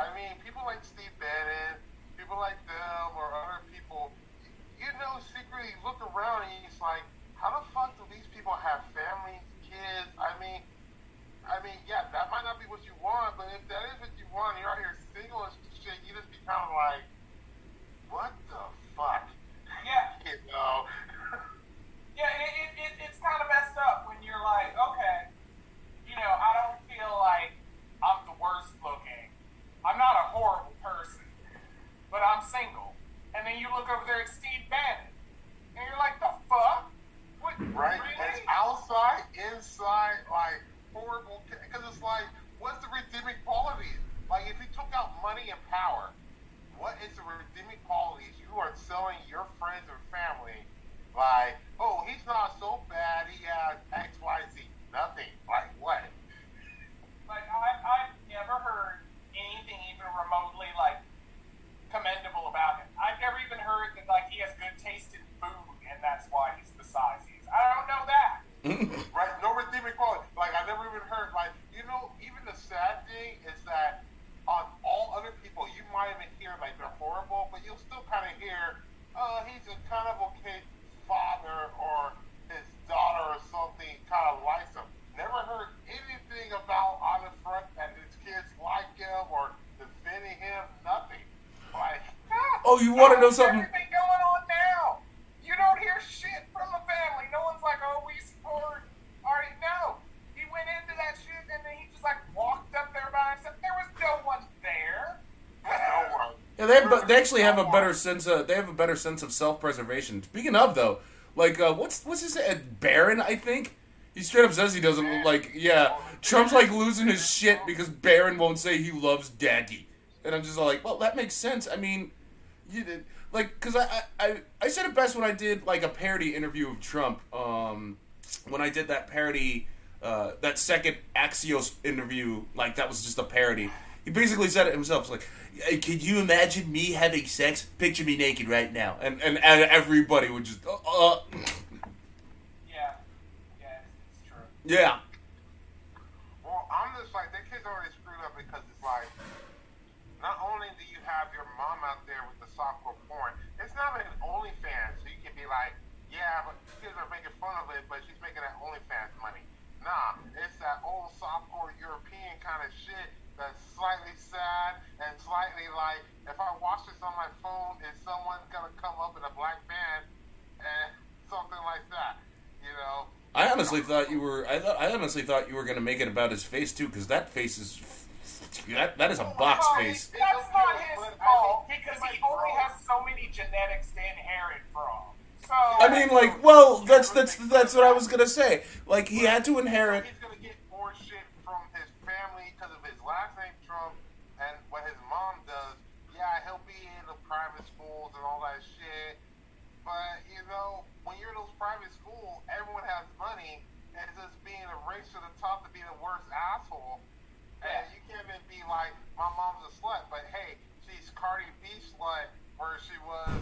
I mean, people like Steve Bannon, people like them, or other people. You know, secretly look around and it's like, how the fuck do these people have families, kids? I mean, I mean, yeah, that might not be what you want, but if that is what you want, and you're out here single and shit, you just be kind of like, what the fuck? Yeah. [LAUGHS] You know. Yeah, it, it, it, it's kind of messed up when you're like, okay, you know, I don't feel like I'm the worst looking. I'm not a horrible person, but I'm single. And then you look over there at Steve Bannon, and you're like, the fuck? What, Right? Really? It's outside, inside, like horrible. Because it's like, what's the redeeming qualities? Like, if you took out money and power, what is the redeeming qualities you are selling your friends and family? Like, oh, he's not so bad. He has X, Y, Z. Nothing. Like what? Like, I, I've never heard anything even remotely, like, commendable about him. I've never even heard that, like, he has good taste in food, and that's why he's the size he is. I don't know that. [LAUGHS] Right? No redeeming quality. Like I never even heard. Like you know, even the sad thing is that on all other people, you might even hear like they're horrible, but you'll still kind of hear, uh, he's a kind of okay father or his daughter or something kind of likes him. Never heard anything about on the front that his kids like him or defending him. Nothing. Like. [LAUGHS] Oh, you want to know [LAUGHS] something? Everything going on now. You don't hear shit from the family. No one's like, oh, we support. All right, no. He went into that shit and then he just like walked up there by himself. There was no one there. No one. Yeah, they, have, they actually have a better sense of they have a better sense of self preservation. Speaking of though, like uh, what's what's his Barron? I think he straight up says he doesn't like. Yeah, Trump's like losing his shit because Barron won't say he loves Daddy, and I'm just like, well, that makes sense. I mean, you did like because I I I said it best when I did like a parody interview of Trump. Um, when I did that parody, uh, that second Axios interview, like that was just a parody. He basically said it himself. It's like, "Hey, could you imagine me having sex? Picture me naked right now, and and, and everybody would just, uh, uh, Yeah. Yeah, it's, it's true. yeah. Well, I'm just like, that kid's already screwed up because it's like, not only do you have your mom out there with the softcore porn, it's not an OnlyFans, so you can be like, yeah, but kids are making fun of it, but she's making that OnlyFans money. Nah, it's that old softcore European kind of shit that's slightly sad and slightly like, if I watch this on my phone, is someone gonna come up in a black van and [LAUGHS] something like that, you know? I honestly thought you were. I thought. I honestly thought you were gonna make it about his face too, because that face is. That that is a box Well, face. That's not his fault because he only has so many genetics to inherit from. So I mean, like, well, that's that's that's what I was gonna say. Like, he had to inherit. He's gonna get more shit from his family because of his last name Trump and what his mom does. Yeah, he'll be in the private schools and all that shit. But you know, when you're in those private schools, everyone has money, and it's just being a race to the top to be the worst asshole. And you can't even be like, my mom's a slut, but hey, she's Cardi B slut, where she was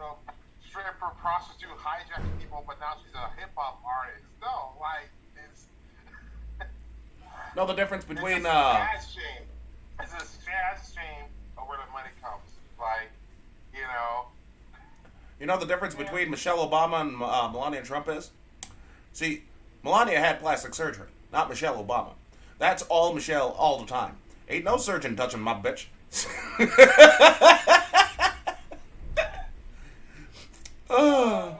a stripper, prostitute, hijacking people, but now she's a hip hop artist. No, like it's. [LAUGHS] No, the difference between it's a uh, shame. It's a sad shame of where the money comes. Like, you know, you know the difference between Michelle Obama and uh, Melania Trump is. See, Melania had plastic surgery, not Michelle Obama. That's all Michelle all the time. Ain't no surgeon touching my bitch. oh,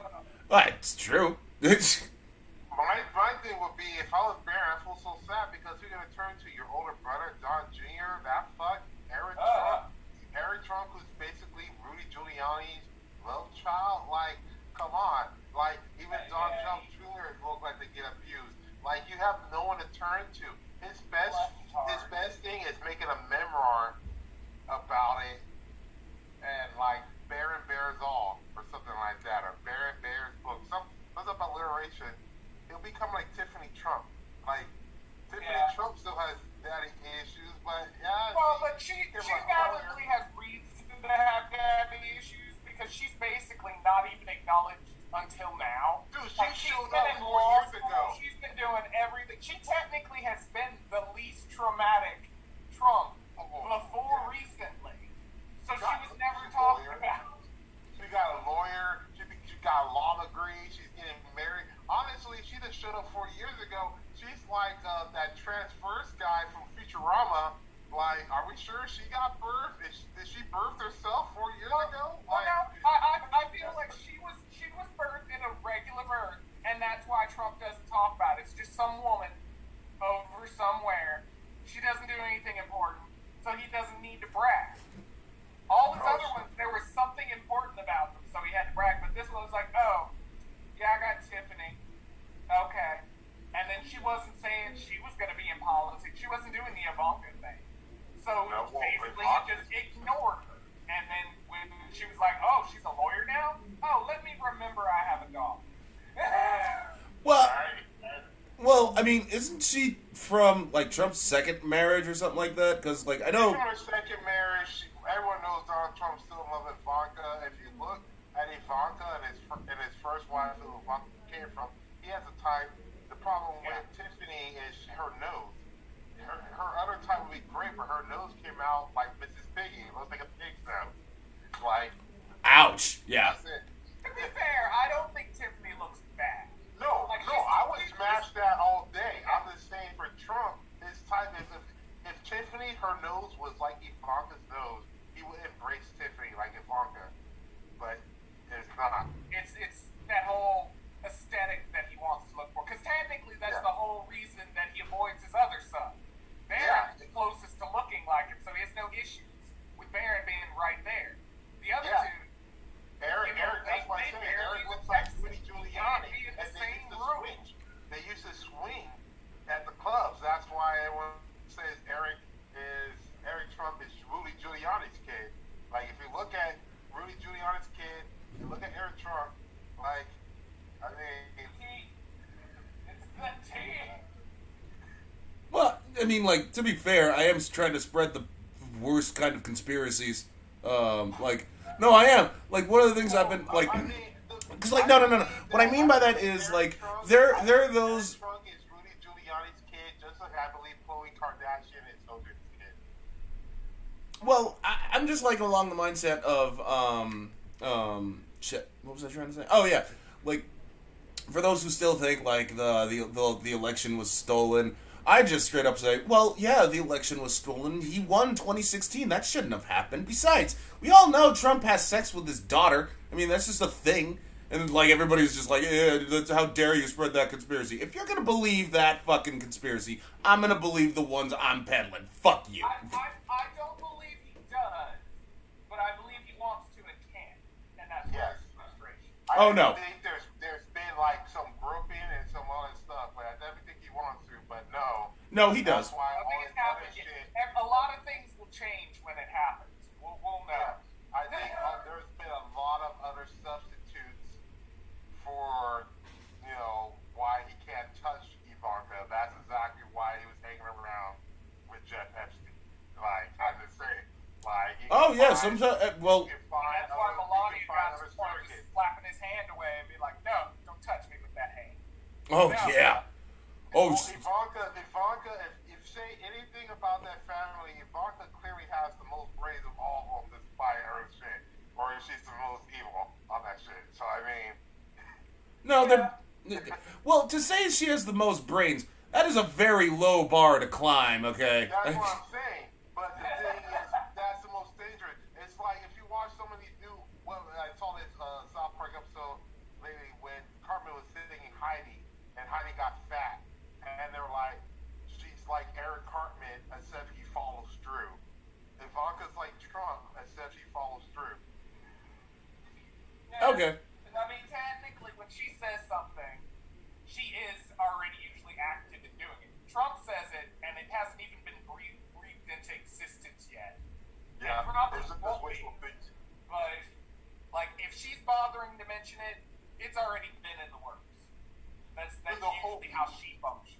[LAUGHS] [LAUGHS] it's true. My, my thing would be if I was Barry, I feel so sad because you're gonna turn to your older brother, Don Jr. That fuck, Eric Uh. Trump, Eric Trump, who's basically Rudy Giuliani's love child. Like, come on, like even Don Yeah, Trump he- Jr. look like they get abused. Like you have no one to turn to. His best, his best thing is making a memoir about it, and like Barron Bears All or something like that, or Barron Bears book, some something about alliteration. He'll become like Tiffany Trump. Like Tiffany Yeah. Trump still has daddy issues, but yeah. Well, but she she validly has reason to have daddy issues because she's basically not even acknowledged until now. Dude, she Like, she's been in law years school. ago. She's been doing everything. She technically has been the least traumatic Trump before recently. So she was never talked about. Got a lawyer. She, be- she got a law degree. She's getting married. Honestly, she just showed up four years ago. She's like uh, that transverse guy from Futurama. Like, are we sure she got birth? Is she, did she birth herself four years ago? Well, no, I, I, I feel like she was she was birthed in a regular birth, and that's why Trump doesn't talk about it. It's just some woman over somewhere. She doesn't do anything important, so he doesn't need to brag. All his Oh, other ones, there was something important about them, so he had to brag. But this one was like, oh, yeah, I got Tiffany. Okay. And then she wasn't saying she was going to be in politics. She wasn't doing the Ivanka thing. So No, well, basically, Ivanka- he just ignored her. And then when she was like, "Oh, she's a lawyer now," oh, let me remember I have a dog. [LAUGHS] well, well, I mean, isn't she from like Trump's second marriage or something like that? Because like I know, From her second marriage, she, everyone knows Donald Trump still loves Ivanka. If you look at Ivanka and his fir- and his first wife, who Ivanka came from, he has a type. The problem with Tiffany is her nose. Her, her other type would be great, but her nose came out like Mrs. Piggy. It looks like a pig's nose. Like ouch, yeah. to be fair, I don't think Tiffany looks bad. No, Like, no, I would smash that all day. I'm just saying for Trump, his type is if, if Tiffany, her nose was like Ivanka's nose, he would embrace Tiffany like Ivanka. But it's not. It's it's that whole aesthetic that he wants to look for. Because technically, that's Yeah. the whole reason that he avoids his other son. Barron Yeah. is the closest to looking like him, so he has no issues with Barron being right there. The other Yeah. two, You know, Eric, that's why I say even looks like Rudy. Giuliani. In the And they same used to room. swing. They used to swing at the clubs. That's why everyone says Eric is Eric Trump is Rudy Giuliani's kid. Like if you look at Rudy Giuliani's kid, you look at Eric Trump, like I mean he, it's the team. I mean, like to be fair, I am trying to spread the worst kind of conspiracies. Um, like, no, I am. Like one of the things I've been like, I mean, the- 'Cause, like, no, no, no, no. What I mean by that is, like, there- there are those- Eric Trump is Rudy Giuliani's kid, just like I believe Khloe Kardashian is Hogan's kid. well, I, I'm just like along the mindset of, um, um, shit. What was I trying to say? Oh yeah, like for those who still think like the the the, the election was stolen. I just straight up say, well, yeah, the election was stolen. He won 2016. That shouldn't have happened. Besides, we all know Trump has sex with his daughter. I mean, that's just a thing. And like everybody's just like, yeah, that's, how dare you spread that conspiracy? If you're gonna believe that fucking conspiracy, I'm gonna believe the ones I'm peddling. Fuck you. I, I, I don't believe he does, but I believe he wants to and can't, and that's Yes. yes. frustration. I Oh, no. think there's there's been like No. No, he does. Happens, a lot of things will change when it happens. We'll, we'll know. I think uh, there's been a lot of other substitutes for, you know, why he can't touch Ivanka. That's exactly why he was hanging around with Jeff Epstein. Like, I'm just saying. Like, oh, yeah, sometimes. Uh, well, that's why Melania got to the point slapping his hand away and be like, no, don't touch me with that hand. Oh, no, yeah. Oh, Ivanka, Ivanka, if you say anything about that family, Ivanka clearly has the most brains of all of them despite her shit. Or she's the most evil on that shit. So, I mean, no, they're. Well, to say she has the most brains, that is a very low bar to climb. Okay. that's what I'm [LAUGHS] saying. But the thing is, that's the most dangerous. It's like if you watch some of these new, well, I saw this uh, South Park episode lately when Cartman was sitting in Heidi, and Heidi got fat. And they were like, she's like Eric Cartman, except he follows through. Ivanka's like Trump, except he follows through. Yeah. Okay. I mean, technically, when she says something, she is already usually active in doing it. Trump says it, and it hasn't even been breathed, breathed into existence yet. Yeah, Trump there's, is there's won't wishful be. thinking. But, like, if she's bothering to mention it, it's already been in the works. That's, that's The whole- usually how she functions.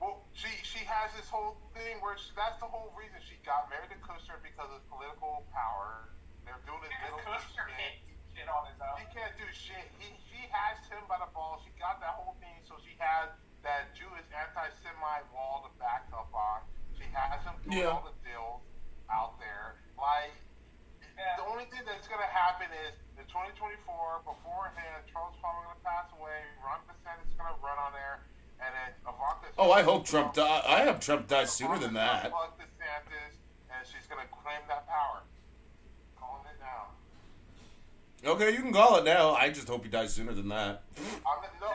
Well, she she has this whole thing where she, that's the whole reason she got married to Kushner because of political power. They're doing this Because little Kushner shit. can't do shit on his own. She can't do shit. He she has him by the balls. She got that whole thing, so she has that Jewish anti-Semite wall to back up on. She has him doing Yeah. all the deals out there. Like Yeah. the only thing that's gonna happen is in 2024, beforehand, Trump's probably gonna pass away. Ron DeSantis is gonna run on there, and then Ivanka. Oh, I hope Trump. I hope Trump dies sooner than that. Okay, you can call it now. I just hope he dies sooner than that.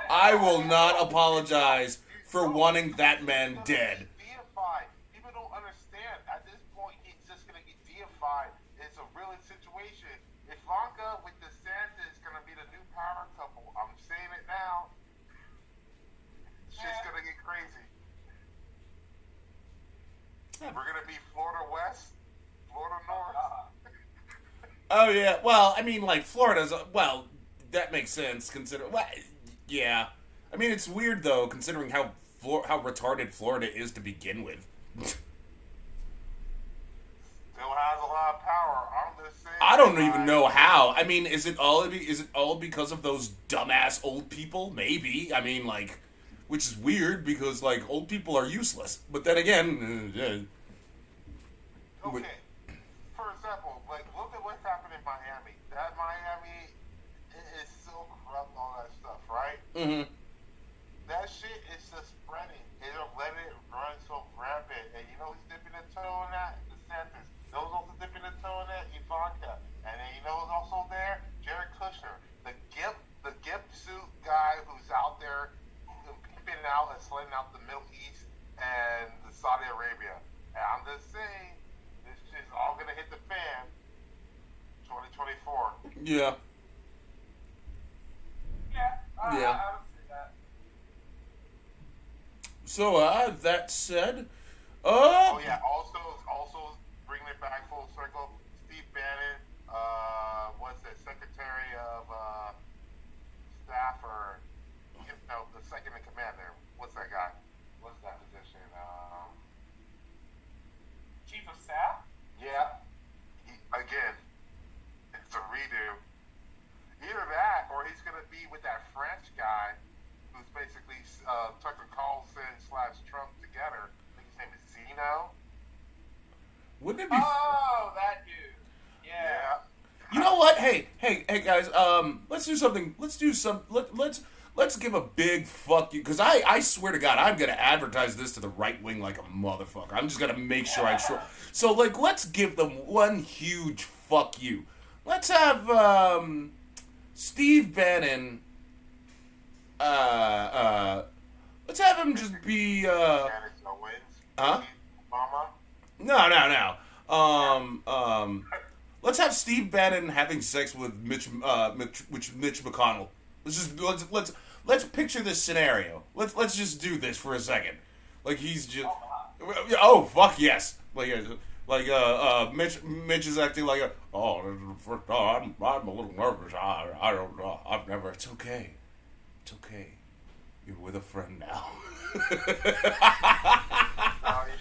I will not apologize for wanting that man dead. Deified. People don't understand. At this point, he's just gonna get deified. It's a real situation. Ivanka with DeSantis is gonna be the new power couple. I'm saying it now. Shit's gonna get crazy. We're gonna be Florida West, Florida North. [LAUGHS] Oh yeah. Well, I mean, like Florida's. Well, that makes sense. Consider. Well, yeah. I mean, it's weird though, considering how how retarded Florida is to begin with. Still has a lot of power. I'm just saying. I don't even know how. I mean, is it all is it all because of those dumbass old people? Maybe. I mean, like, which is weird because like old people are useless. But then again, uh, Okay. For example, like look at what's happened in Miami. That Miami is so corrupt, all that stuff, right? Mm-hmm. That shit is just spreading. They're let it run so rampant. And you know who's dipping a toe in that? DeSantis. You know who's also dipping a toe in that? Ivanka. And then you know who's also there? Jared Kushner. The GIP, the GIP suit guy who's out out and slitting out the Middle East and the Saudi Arabia. And I'm just saying, this shit's all gonna hit the fan. 2024. yeah. yeah. I, Yeah. I, I would say that. So uh, that said, uh, Oh yeah. Also, also bringing it back full circle. Steve Bannon, uh, what's that? Secretary of uh, Staff or know the second in command there. What's that guy? What's that position? Um, Chief of Staff? yeah. He, again, it's a redo. Either that, or he's gonna be with that French guy, who's basically uh, Tucker Carlson slash Trump together. I think his name is Zeno. wouldn't it be? Oh, that dude. Yeah. You know what? Hey, hey, hey, guys. Um, let's do something. Let's do some. Let, let's let's give a big fuck you because I I swear to God I'm gonna advertise this to the right wing like a motherfucker. I'm just gonna make sure I try. So like, let's give them one huge fuck you. Let's have um, Steve Bannon. Uh, uh, let's have him just be uh. Huh? No, no, no. Um, um, let's have Steve Bannon having sex with Mitch, uh, Mitch, Mitch, Mitch McConnell. Let's just let's let's let's picture this scenario. Let's let's just do this for a second. Like he's just oh fuck yes. Like uh, like uh, uh Mitch Mitch is acting like a oh for, oh, I'm I'm a little nervous. I I don't know. I've never. It's okay. It's okay. You're with a friend now. Uh, [LAUGHS] you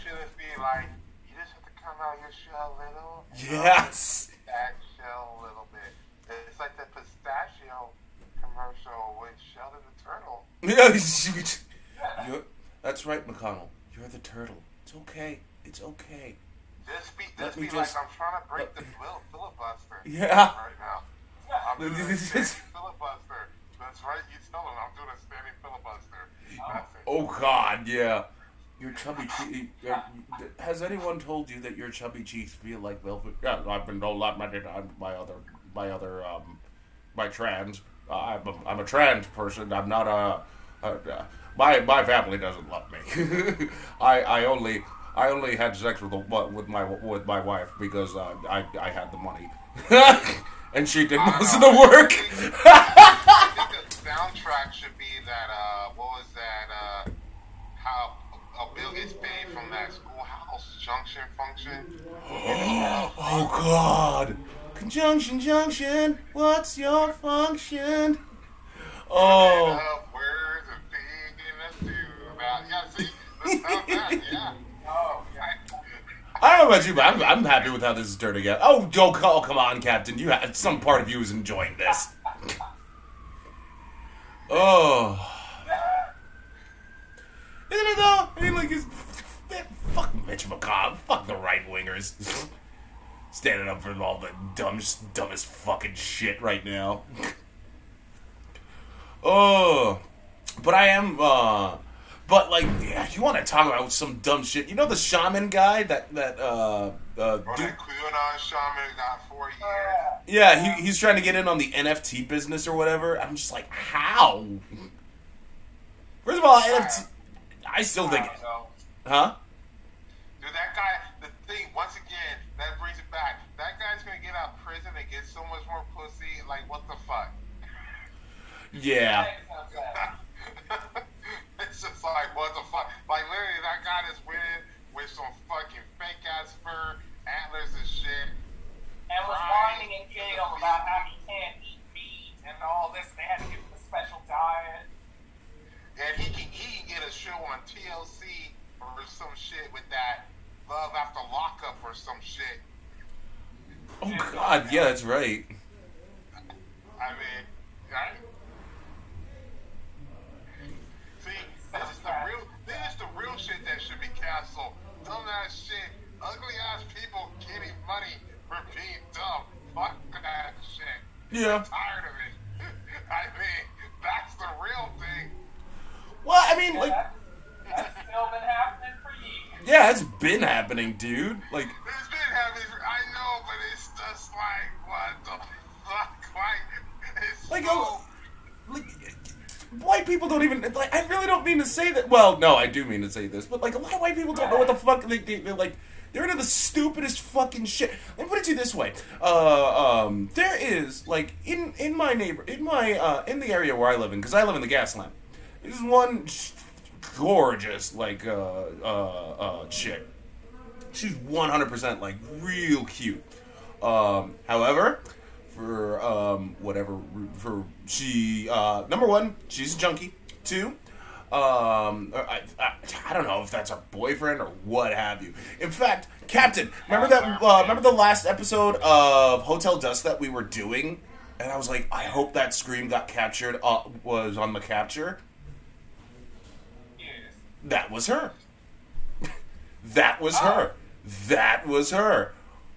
should just be like, you just have to come out your shell a little. Yes. That shell a little bit. It's like the pistachio commercial with Sheldon the turtle. [LAUGHS] Yeah, you- [LAUGHS] that's right, McConnell. You're the turtle. It's okay. It's okay. This be me be just- like I'm trying to break the fil- filibuster. [LAUGHS] Yeah. Right now. I'm doing a This standing is- filibuster. That's right, you I'm doing a standing filibuster. It. Oh God, yeah. Your chubby cheeks. Has anyone told you that your chubby cheeks feel like velvet? Yeah, I've been told that many times by other, by other, um, by trans. I'm, a, I'm a trans person. I'm not a. a, a my my family doesn't love me. [LAUGHS] I I only I only had sex with the, with my with my wife because uh, I I had the money, [LAUGHS] and she did most of the work. [LAUGHS] I think the soundtrack should be that, uh, what was that, uh, how a bill gets paid from that schoolhouse junction function. [GASPS] Oh God! Conjunction, junction. What's your function? Oh, where's the the stew about? Yeah, see? That, yeah. Yeah. I don't know about you, but I'm, I'm happy with how this is turning out. Oh, Joe, oh, come on, Captain. You had some part of you is enjoying this. [LAUGHS] Oh, isn't it though? I mean, like, it's, fuck Mitch McConnell, fuck the right wingers, [LAUGHS] standing up for all the dumbest, dumbest fucking shit right now. Oh, but I am. uh But like, yeah, you want to talk about some dumb shit? You know the shaman guy that that uh uh Or dude, that QAnon shaman got four years. Yeah. yeah he, he's trying to get in on the NFT business or whatever. I'm just like, how? First of all, NFT. I still think, I don't know. huh? Dude, that guy, the thing, once again, that brings it back. That guy's gonna get out of prison and get so much more pussy. Like, what the fuck? Yeah. Makes no sense. it's just like, what the fuck? Like, literally, that guy is winning with some fucking fake ass fur, antlers and shit. And was whining in jail about how he can't eat meat and all this. They had to give him a special diet. And he can, he can get a show on TLC or some shit with that Love After Lockup or some shit. Oh God, yeah, that's right. I mean, right? See, this is the real, this is the real shit that should be canceled. Dumb ass shit, ugly ass people getting money for being dumb. Fuck that shit. Yeah. I'm tired of it. [LAUGHS] I mean, that's the real thing. Well, I mean, Yeah, like, that, that's still been happening for years. yeah, it's been happening, dude. Like, It's been happening. I know, but it's just like, what the fuck? [LAUGHS] Like, it's Like, so. oh, like, white people don't even like. I really don't mean to say that. Well, no, I do mean to say this, but like a lot of white people don't know what the fuck they, they they're like. They're into the stupidest fucking shit. Let me put it to you this way: uh, um, there is like in in my neighbor in my uh, in the area where I live in because I live in the Gaslamp. There's one gorgeous like uh, uh, uh, chick. She's 100% like real cute. Um, however, for um, whatever for she uh, number one, she's a junkie. Two, um, I, I, I don't know if that's her boyfriend or what have you. In fact, Captain, remember that? Uh, remember the last episode of Hotel Dusk that we were doing, and I was like, I hope that scream got captured. Uh, was on the capture. Yes. That was her. [LAUGHS] that was her. That was her.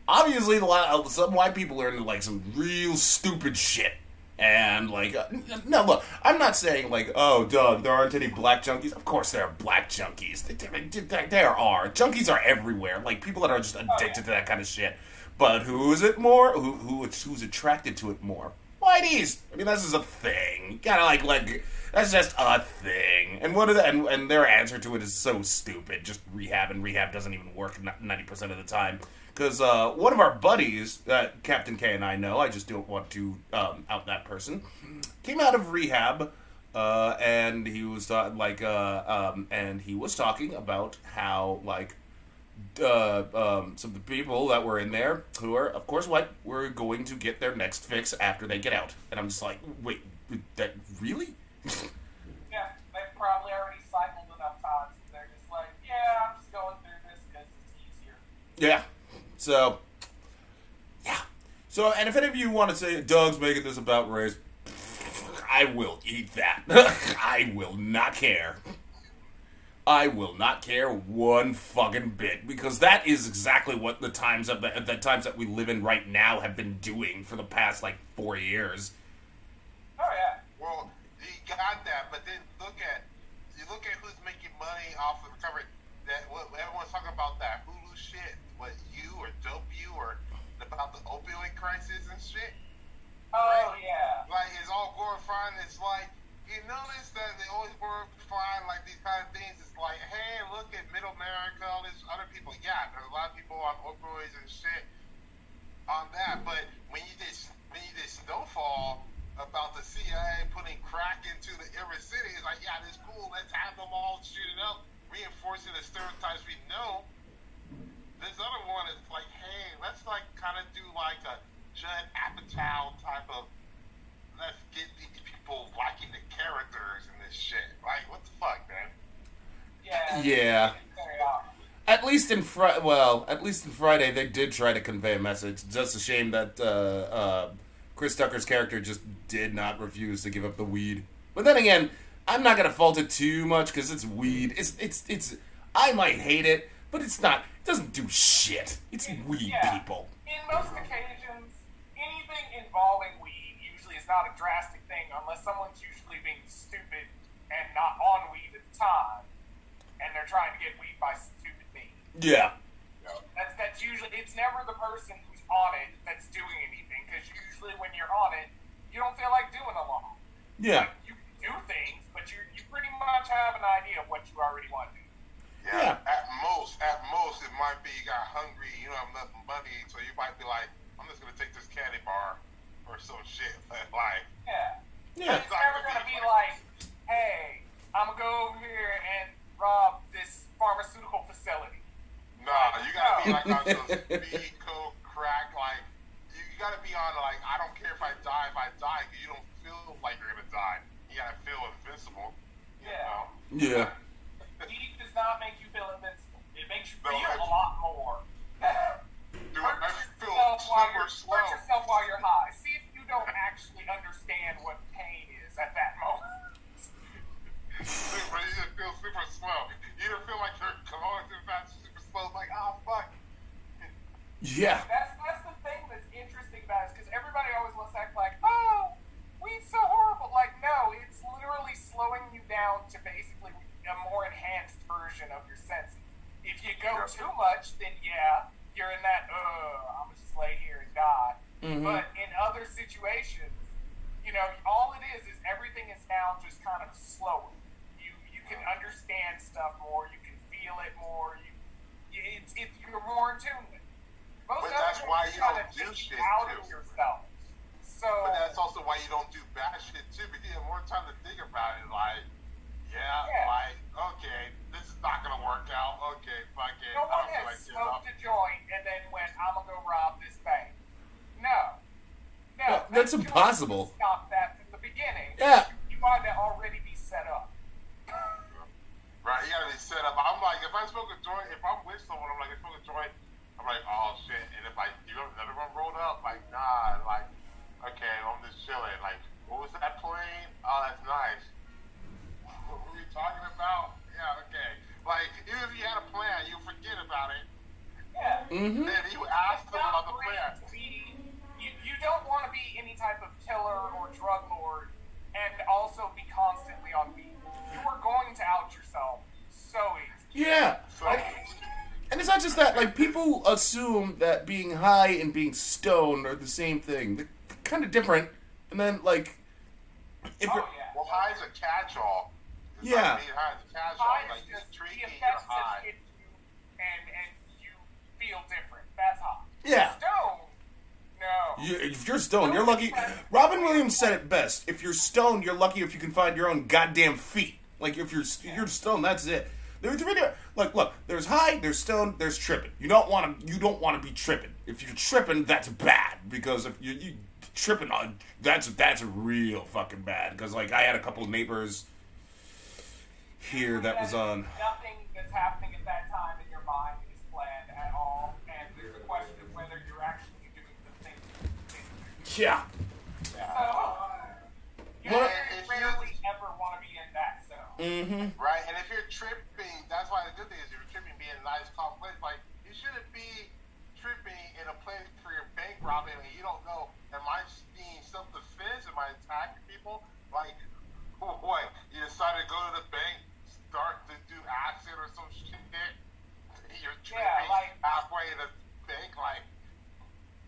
Obviously, the lot, of some white people are into like some real stupid shit. And like, uh, no, look, I'm not saying like, oh, Doug, there aren't any black junkies. Of course, there are black junkies. There, there are junkies are everywhere. Like people that are just addicted to that kind of shit. But who is it more? Who who who's attracted to it more? Whiteys. I mean, this is a thing. You gotta like like that's just a thing. And what are the, and and their answer to it is so stupid. Just rehab and rehab doesn't even work ninety percent of the time. Because uh, one of our buddies that Captain K and I know, I just don't want to um, out that person, came out of rehab, uh, and he was uh, like, uh, um, and he was talking about how like uh, um, some of the people that were in there, who are of course white, were going to get their next fix after they get out. And I'm just like, wait, that really? Yeah, they've probably already cycled enough times. They're just like, yeah, I'm just going through this because it's easier. Yeah. So, yeah. So, and if any of you want to say Doug's making this about race, I will eat that. [LAUGHS] I will not care. I will not care one fucking bit because that is exactly what the times of the, the times that we live in right now have been doing for the past like four years. Oh yeah. Well, you got that, but then look at you look at who's making money off of the cover. That what everyone's talking about that Hulu shit. What you or Dope You or about the opioid crisis and shit. Oh yeah. Like it's all glorifying. It's like you notice that they always glorify like these kind of things. It's like, hey, look at Middle America, all these other people. Yeah, there's a lot of people on opioids and shit on that. But when you did when you did Snowfall about the CIA putting crack into the inner city, it's like, yeah, this cool. Let's have them all shoot it up, reinforcing the stereotypes we know. This other one is like, hey, let's like kind of do like a Judd Apatow type of let's get these people liking the characters and this shit. Like, what the fuck, man? Yeah. Yeah. At least in Fri well, at least in Friday, they did try to convey a message. Just a shame that uh, uh, Chris Tucker's character just did not refuse to give up the weed. But then again, I'm not gonna fault it too much because it's weed. It's it's it's. I might hate it, but it's not. It doesn't do shit. It's weed, Yeah. people. In most occasions, anything involving weed usually is not a drastic thing unless someone's usually being stupid and not on weed at the time, and they're trying to get weed by stupid means. Yeah. That's that's usually it's never the person who's on it that's doing anything because usually when you're on it, you don't feel like doing a lot. Yeah. You do things, but you you pretty much have an idea of what you already want to do. Yeah. At most, at most, it might be you got hungry, you don't have enough money, so you might be like, I'm just gonna take this candy bar or some shit. But [LAUGHS] like, Yeah. Yeah. It's never gonna be like, hey, I'm gonna go over here and rob this pharmaceutical facility. nah, you gotta be like on some [LAUGHS] speed, coke, crack. Like, you, you gotta be on like, I don't care if I die. If I die, 'cause you don't feel like you're gonna die. You gotta feel invincible. You Yeah. know? Yeah. Weed does not make you feel invincible. It makes you No, feel I- a lot more. Dude, Hurt I feel yourself while super you're slow. hurt yourself while you're high. See if you don't actually understand what pain is at that moment. Super, you just feel super slow. You don't feel like you're going too fast, super slow. It's like, oh fuck. Yeah. That's that's the thing that's interesting about it, because everybody always wants to act like, oh, weed's so horrible. Like, no, it's literally slowing you down to basically a more enhanced version of your senses. If you go Yeah. too much, then yeah, you're in that, uh, I'm gonna just lay here and die. Mhm. But in other situations, you know, all it is is everything is now just kind of slower. You you can understand stuff more, you can feel it more. You, it's it's you're more in tune with. it. Most But other that's things why just you kinda don't do take you shit, out too. of yourself. So But that's also why you don't do bad shit too, because you have more time to think about it. Like, yeah, Yeah. like, okay, this is not gonna work out. Okay, fuck it. no I one don't feel has like getting up. smoked a joint and then went, I'm gonna go rob this bank. No. No, Yeah, that's that being high and being stoned are the same thing. They're kind of different. And then like, if Oh, you're, yeah. well, high is a catch-all. It's Yeah. Like being high is a catch-all. High Like, is you just the effects just high. hit you and, and you feel different. That's high. Yeah. Stone? No. you, if you're stoned, you're lucky. Robin Williams said it best. If you're stoned, you're lucky if you can find your own goddamn feet. Like if you're you're stoned, that's it. There's really like look. There's high, there's stoned, there's tripping. You don't want to you don't want to be tripping. If you're tripping, that's bad because if you you tripping on that's that's real fucking bad. Because like I had a couple of neighbors here that was on. Nothing that's happening at that time in your mind is planned at all, and there's a question of whether you're actually doing the thing. Yeah. So you What? rarely ever want to be in that zone. Mm-hmm. Right, and if you're tripping, that's why the good thing is you're tripping, be in a nice, calm place. Like you shouldn't be tripping in a place for your bank robbing, and you don't know. Am I being self-defense? Am I attacking people? Like, [LAUGHS] what? You decided to go to the bank, start to do acid or some shit. You're tripping Yeah, like- halfway in the bank, like.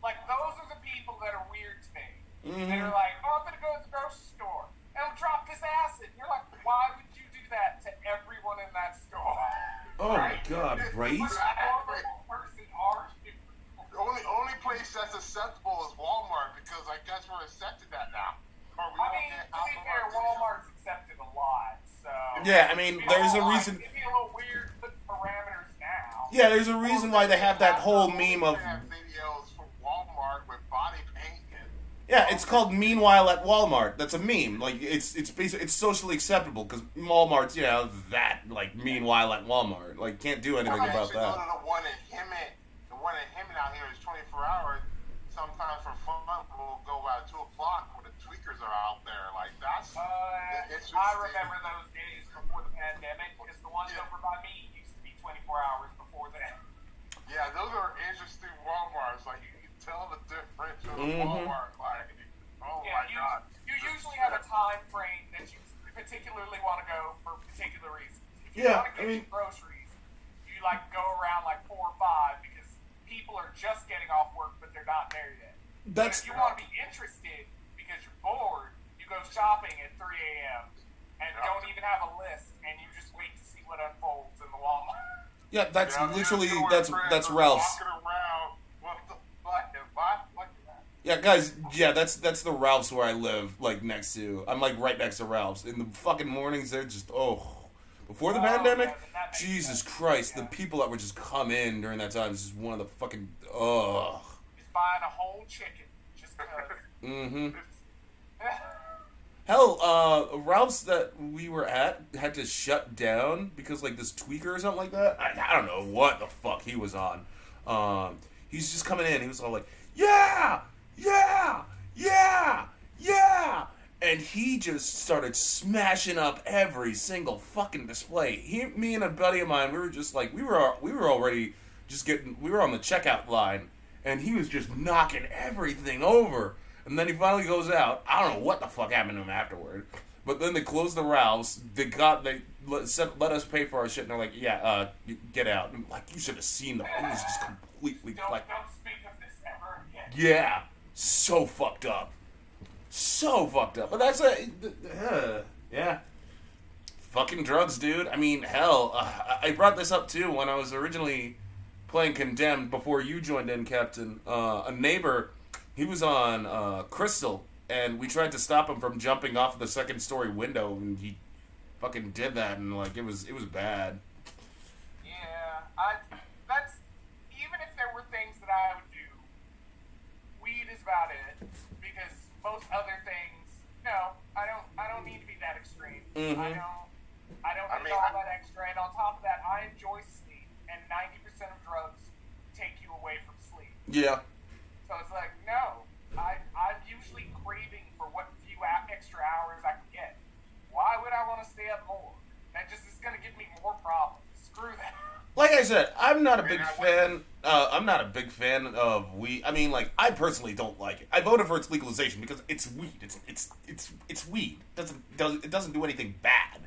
Like those are the people that are weird to me. Mhm. That are like, oh, I'm gonna go to the grocery store and I'll drop this acid. And you're like, why would you do that to everyone in that store? Oh my god, right? What a horrible person are you? The only only place that's acceptable is Walmart because I guess we're accepted that now. Or we I mean, to be fair. Walmart's accepted a lot, so. Yeah, I mean, there's a Walmart, reason. It'd be a little weird to put parameters now. Yeah, there's a reason why they have that whole meme of. They have videos from Walmart with body paint and Yeah, it's called Meanwhile at Walmart. That's a meme. Like it's it's basic. It's socially acceptable because Walmart's you know that like Meanwhile at Walmart. Like can't do anything I about actually go that. to the one in Hemet. The one in Hemet out here is 24 hours. Sometimes for fun, we'll go about 2 o'clock when the tweakers are out there. Like, that's. Uh, it's I remember those days before the pandemic because the ones Yeah. over by me used to be 24 hours before then. Yeah, those are interesting Walmarts. Like, you can tell the difference from Mhm. a Walmart. Like, oh Yeah, my you, god. you usually have a time frame that you particularly want to go for particular reasons. If you Yeah, want to I get mean- groceries, you like go around like four or five because people are just getting off work but they're not there yet. But That's if you want to be interested because you're bored, you go shopping at 3 a.m. and Yeah. don't even have a list and you just wait to see what unfolds in the Walmart. yeah. That's Yeah, literally two of our that's that's are Ralph's. Walking around. What the fuck? If I fuck that. Yeah, guys. Yeah, that's that's the Ralph's where I live. Like next to. I'm like right next to Ralph's. In the fucking mornings, they're just oh. Before the Oh, pandemic, yeah, Jesus sense. Christ, the people that would just come in during that time is just one of the fucking ugh. Just buying a whole chicken just because. Mm-hmm. [LAUGHS] Hell, uh, Ralph's that we were at had to shut down because like this tweaker or something like that. I, I don't know what the fuck he was on. Um, he's just coming in. He was all like, "Yeah, yeah, yeah, yeah," and he just started smashing up every single fucking display. He, me, and a buddy of mine, we were just like, we were we were already just getting, we were on the checkout line, and he was just knocking everything over. And then he finally goes out. I don't know what the fuck happened to him afterward. But then they closed the Ralphs. They got they let, said, let us pay for our shit. And they're like, yeah, uh, get out. And like you should have seen them. It was just completely Don't, like, don't speak of this ever again. yeah, so fucked up, so fucked up. But that's a uh, yeah, fucking drugs, dude. I mean, hell, uh, I brought this up too when I was originally playing Condemned before you joined in, Captain. Uh, a neighbor, he was on uh, Crystal, and we tried to stop him from jumping off the second story window, and he fucking did that, and like it was it was bad. Yeah, I. That's even if there were things that I would do, weed is about it because most other things, no, I don't. I don't need to be that extreme. Mhm. I don't. I don't I need mean, all I- that extra. And on top of that, I enjoy sleep, and ninety percent of drugs take you away from sleep. Yeah, So it's like, no, I, I'm usually craving for what few a- extra hours I can get. Why would I want to stay up more? That just is going to give me more problems. Screw that. like I said, I'm not a big I fan. Uh, I'm not a big fan of weed. I mean, like I personally don't like it. I voted for its legalization because it's weed. It's it's it's it's weed. It doesn't does it doesn't do anything bad.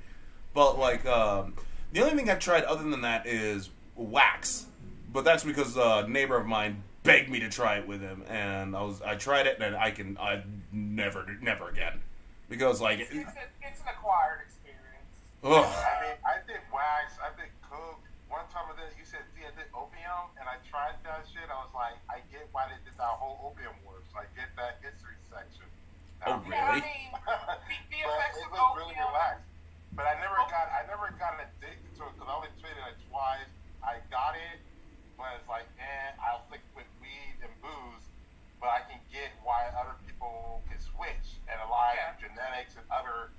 But like um, the only thing I've tried other than that is wax. But that's because a neighbor of mine begged me to try it with him, and I was I tried it, and I can I never never again because like It's, a, it's an acquired experience. ugh. I mean, I did wax, I did coke. One time I did, you said, I did opium, and I tried that shit. I was like, I get why they did that whole opium wars. I get that history section. Oh, Now, Yeah, I [LAUGHS] Really? mean, the, the but effects it of was really relaxed. But I never got, I never got addicted to it because I only tried it like twice. I got it, but it's like, eh, I'll stick with weed and booze. But I can get why other people can switch and a lot Yeah. of genetics and other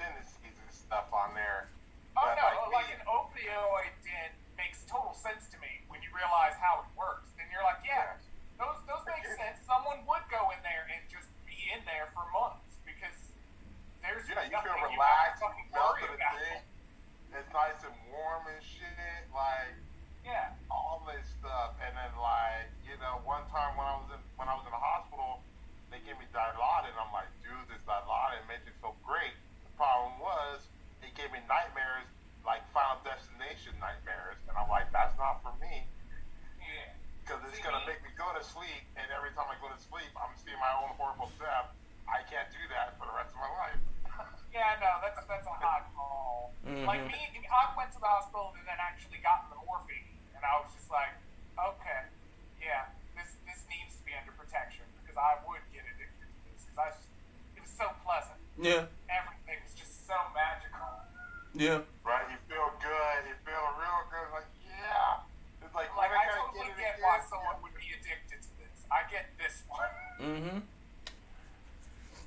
tendencies and stuff on there. Oh But, no, like, like weed- an opioid den makes total sense to me when you realize how it works, then you're like, yeah, those those make sense. Someone would go in there and just be in there for months because there's yeah, you feel relaxed, you, you melt to the thing. It's nice and warm and shit, like yeah, all this stuff. And then like you know, one time when I was in when I was in the hospital, they gave me Dilaudid, and I'm like, dude, this Dilaudid makes it so great. The problem was it gave me nightmares, like Final Destination nightmares, and I'm like, that's not for me because it's going to make me go to sleep, and every time I go to sleep, I'm seeing my own horrible death. I can't do that for the rest of my life. [LAUGHS] yeah, no, that's that's a hot call. Mm-hmm. Like me, I went to the hospital and then actually got the morphine, and I was just like, okay, yeah, this this needs to be under protection because I would get addicted to this because I it was so pleasant. Yeah, everything was just so magical. Yeah, right. You feel good. You feel real good. Like why someone would be addicted to this. I get this one. Mm-hmm.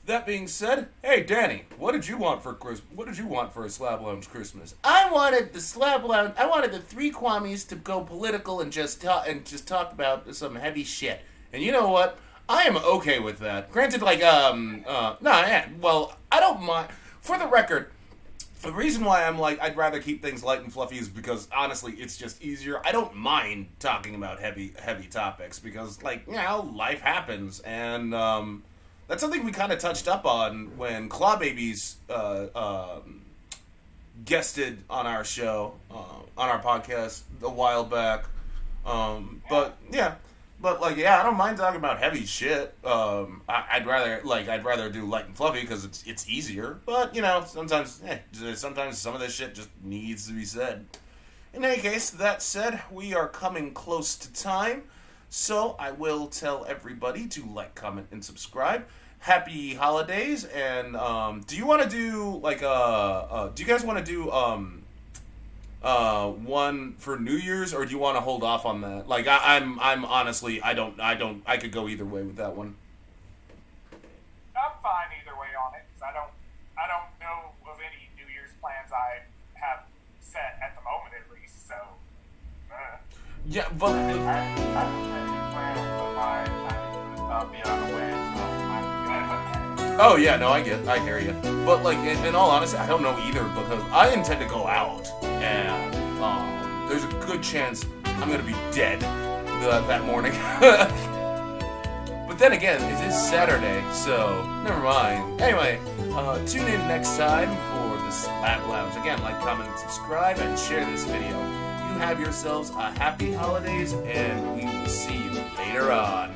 That being said, hey Danny, what did you want for Chris? What did you want for a Slab Lounge Christmas? I wanted the Slab Lounge. I wanted the three Kwamis to go political and just talk and just talk about some heavy shit. And you know what? I am okay with that. Granted, like um uh no, yeah, well I don't mind. For the record, the reason why I'm like I'd rather keep things light and fluffy is because honestly it's just easier. I don't mind talking about heavy heavy topics because like you know life happens and um, that's something we kind of touched up on when Claw Babies uh, um, guested on our show uh, on our podcast a while back. Um, but yeah. But like, yeah, I don't mind talking about heavy shit. Um, I, I'd rather like I'd rather do light and fluffy because it's it's easier. But you know, sometimes eh, sometimes some of this shit just needs to be said. In any case, that said, we are coming close to time, so I will tell everybody to like, comment, and subscribe. Happy holidays! And um, do you want to do like uh, uh do you guys want to do um uh one for New Year's or do you want to hold off on that? Like I, I'm I'm honestly I don't I don't I could go either way with that one. I'm fine either way on it because I don't I don't know of any New Year's plans I have set at the moment at least. So. Uh. Yeah, but I, I these plans, but my uh, be on the way, so I'm good. Oh yeah, no, I get I hear you. But like in, in all honesty, I don't know either because I intend to go out and um, there's a good chance I'm gonna be dead that, that morning. [LAUGHS] but then again, it is Saturday, so never mind. Anyway, uh, tune in next time for the Slab Lounge. Again, like, comment, and subscribe, and share this video. You have yourselves a happy holidays, and we will see you later on.